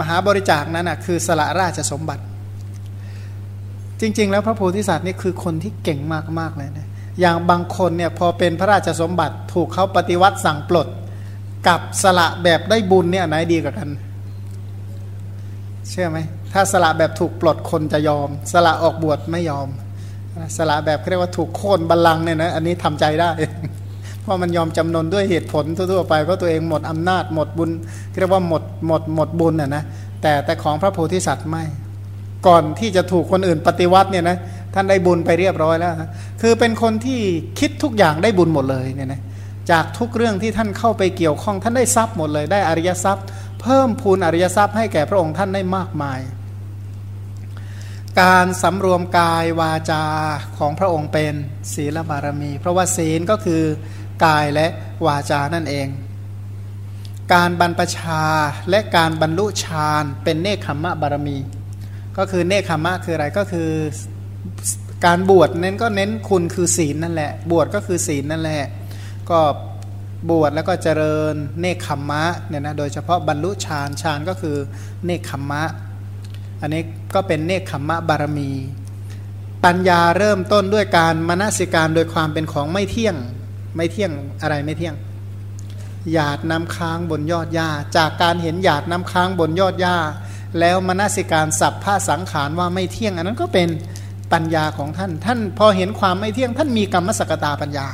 มหาบริจาคนั้นนะคือสละราชสมบัติ จริง ๆ แล้วพระโพธิสัตว์นี่คือคนที่เก่งมากๆเลยนะอย่างบางคนเนี่ยพอเป็นพระราชสมบัติถูกเขาปฏิวัติสั่งปลด กับสละแบบได้บุญเนี่ยไหนดีกว่ากัน เชื่อไหมถ้าสละแบบถูกปลดคนจะยอม สละออกบวชไม่ยอม สละแบบเรียกว่าถูกโค่นบัลลังเนี่ยนะอันนี้ทำใจได้ เพราะมันยอมจำนนด้วยเหตุผลทั่วๆไปเพราะตัวเองหมดอำนาจหมดบุญเรียกว่าหมดหมดหมดบุญอะนะแต่แต่ของพระโพธิสัตว์ไม่ ก่อนที่จะถูกคนอื่นปฏิวัติเนี่ยนะท่านได้บุญไปเรียบร้อยแล้วคือเป็นคนที่คิดทุกอย่างได้บุญหมดเลยเนี่ยนะจากทุกเรื่องที่ท่านเข้าไปเกี่ยวข้อง ท่านได้ทรัพย์หมดเลย ได้อริยทรัพย์ เพิ่มพูนอริยทรัพย์ให้แก่พระองค์ท่านได้มากมาย การสำรวมกายวาจาของพระองค์เป็นศีลบารมี เพราะว่าศีลก็คือกายและวาจานั่นเอง การบรรพชาและการบรรลุฌานเป็นเนคขมมะบารมี ก็คือเนคขมมะคืออะไรก็คือการบวชเน้นก็เน้นคุณคือศีลนั่นแหละ บวชก็คือศีลนั่นแหละ ก็ บวชแล้วก็เจริญเนคขมมะเนี่ยนะโดยเฉพาะบรรลุฌานฌานก็คือเนคขมมะ อันนี้ก็เป็นเนคขมมะบารมี ปัญญาเริ่มต้นด้วยการมนสิการโดยความเป็นของไม่เที่ยงไม่เที่ยงอะไรไม่เที่ยงหยาดน้ำค้างบนยอดหญ้า จากการเห็นหยาดน้ำค้างบนยอดหญ้า แล้วมนสิการสับผ้าสังขารว่าไม่เที่ยง อันนั้นก็เป็นปัญญาของท่าน ท่านพอเห็นความไม่เที่ยง ท่านมีกรรมสกตาปัญญา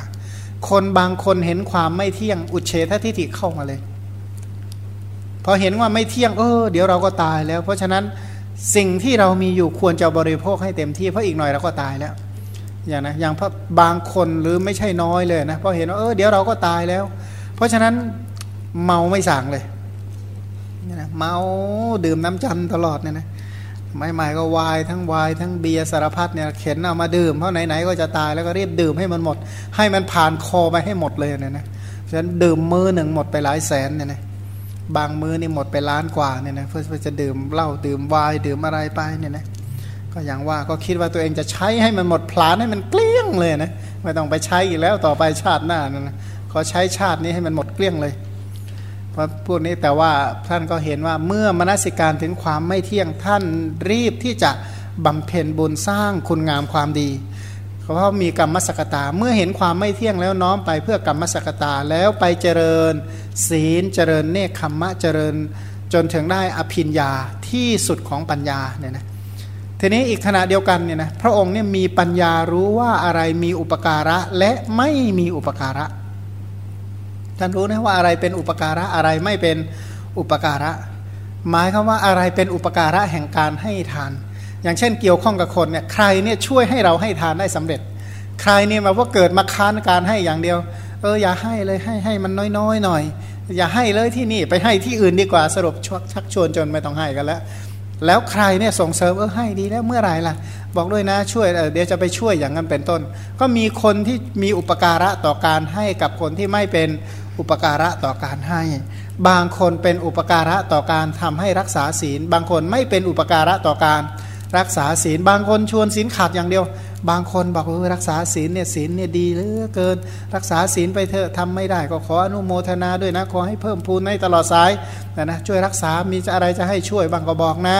คนบางคนเห็นความไม่เที่ยงอุเฉททิฏฐิเข้ามาเลย พอเห็นว่าไม่เที่ยง เออ เดี๋ยวเราก็ตายแล้ว เพราะฉะนั้นสิ่งที่เรามีอยู่ควรจะบริโภคให้เต็มที่เพราะอีกหน่อยเราก็ตายแล้ว อย่างนะอย่างบางคนหรือไม่ใช่น้อยเลยนะพอเห็นว่าเออเดี๋ยวเราก็ตายแล้ว เพราะฉะนั้นเมาไม่สั่งเลยนะเมาดื่มน้ำจันตลอดเนี่ยนะ ไม่หมายก็วายทั้งวายทั้งเบียร์สารพัดเนี่ยเข็นเอามาดื่มเพราะไหนๆก็จะตายแล้วก็รีบดื่มให้มันหมด ให้มันผ่านคอไปให้หมดเลยเนี่ยนะฉะนั้นดื่มมือหนึ่งหมดไปหลายแสนเนี่ยนะบางมือนี่หมดไปล้านกว่าเนี่ยนะเพื่อจะดื่มเหล้าดื่มวายดื่มอะไรไปเนี่ยนะก็อย่างว่าก็คิดว่าตัวเองจะใช้ให้มันหมดพลานให้มันเกลี้ยงเลยนะไม่ต้องไปใช้อีกแล้วต่อไปชาติหน้านะนะขอใช้ชาตินี้ให้มันหมดเกลี้ยงเลย พราะพูดนี้แต่ว่าท่านก็เห็นว่าเมื่อมนสิการถึงความไม่เที่ยงท่านรีบที่จะบำเพ็ญบุญสร้างคุณงามความดีเพราะมีกรรมสกตา เมื่อเห็นความไม่เที่ยงแล้วน้อมไปเพื่อกรรมสกตาแล้วไปเจริญ ศีลเจริญเนคขมมะเจริญ จนถึงได้อภิญญาที่สุดของปัญญาเนี่ยนะทีนี้อีกขณะเดียวกันเนี่ยนะพระองค์เนี่ยมีปัญญารู้ว่าอะไรมีอุปการะและไม่มีอุปการะ ท่านรู้นะว่าอะไรเป็นอุปการะอะไรไม่เป็นอุปการะ หมายคือว่าอะไรเป็นอุปการะแห่งการให้ทาน อย่างเช่นเกี่ยวข้องกับคนเนี่ยใครเนี่ยช่วยให้เราให้ทานได้สำเร็จ ใครเนี่ยมาว่าเกิดมาค้านการให้อย่างเดียว เอออย่าให้เลยให้ให้มันน้อยๆหน่อย อย่าให้เลยที่นี่ไปให้ที่อื่นดีกว่าสรุปชักชวนจนไม่ต้องให้กันแล้วแล้วใครเนี่ยส่งเสริมเออให้ดีแล้วเมื่อไหร่ล่ะ บอกด้วยนะช่วยเเดี๋ยวจะไปช่วยอย่างนั้นเป็นต้น ก็มีคนที่มีอุปการะต่อการให้กับคนที่ไม่เป็น อุปการะต่อการให้ บางคนเป็นอุปการะต่อการทำให้รักษาศีล บางคนไม่เป็นอุปการะต่อการรักษาศีล บางคนชวนศีลขาดอย่างเดียว บางคนบอกว่ารักษาศีลเนี่ยศีลเนี่ยดีเหลือเกิน รักษาศีลไปเถอะทำไม่ได้ก็ขออนุโมทนาด้วยนะขอให้เพิ่มพูนในตลอดสายนะนะช่วยรักษามีอะไรจะให้ช่วยบางก็บอกนะ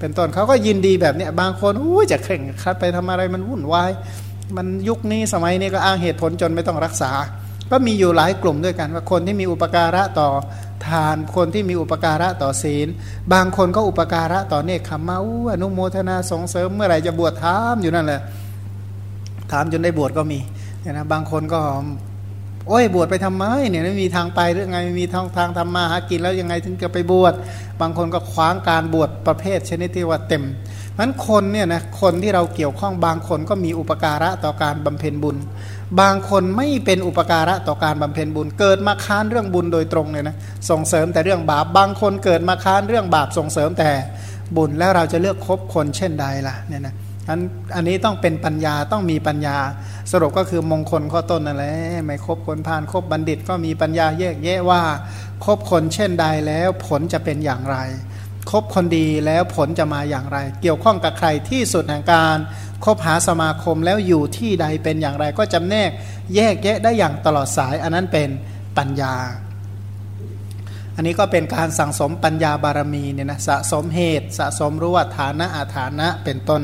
เป็นต้นเขาก็ยินดีแบบเนี้ยบางคนอู้จะเคร่งครัดไปทำอะไรมันวุ่นวายมันยุคนี้สมัยนี้ก็อ้างเหตุผลจนไม่ต้องรักษา ก็มีอยู่หลายกลุ่มด้วยกันว่าคนที่มีอุปการะต่อทานคนที่มีอุปการะต่อศีล บางคนก็อุปการะต่อเนคขมมาอนุโมทนาส่งเสริมเมื่อไหร่จะบวชถามอยู่นั่นแหละถามจนได้บวชก็มีนะบางคนก็ โอ้ยบวชไปทำไมเนี่ยไม่มีทางไปหรือไงไม่มีทางทางทำมาหากินแล้วยังไงถึงจะไปบวชบางคนก็คว้างการบวชประเภทชนิดที่ว่าเต็มมันคนเนี่ยนะคนที่เราเกี่ยวข้องบางคนก็มีอุปการะต่อการบำเพ็ญบุญ บางคนไม่เป็นอุปการะต่อการบำเพ็ญบุญ เกิดมาค้านเรื่องบุญโดยตรงเลยนะส่งเสริมแต่เรื่องบาปบางคนเกิดมาค้านเรื่องบาปส่งเสริมแต่บุญแล้วเราจะเลือกคบคนเช่นใดล่ะเนี่ยนะอันอันนี้ต้องเป็นปัญญาต้องมีปัญญา สรุปก็คือมงคลข้อต้นนั่นแหละไม่คบคนพาลคบบัณฑิตก็มีปัญญาแยกแยะว่าคบคนเช่นใดแล้วผลจะเป็นอย่างไรคบคนดีแล้วผลจะมาอย่างไร เกี่ยวข้องกับใครที่สุดแห่งการ คบหาสมาคมแล้วอยู่ที่ใดเป็นอย่างไรก็จำแนกแยกแยะได้อย่างตลอดสาย อันนั้นเป็นปัญญา อันนี้ก็เป็นการสั่งสมปัญญาบารมีเนี่ยนะสะสมเหตุ สะสมรู้ว่าฐานะอาฐานะเป็นต้น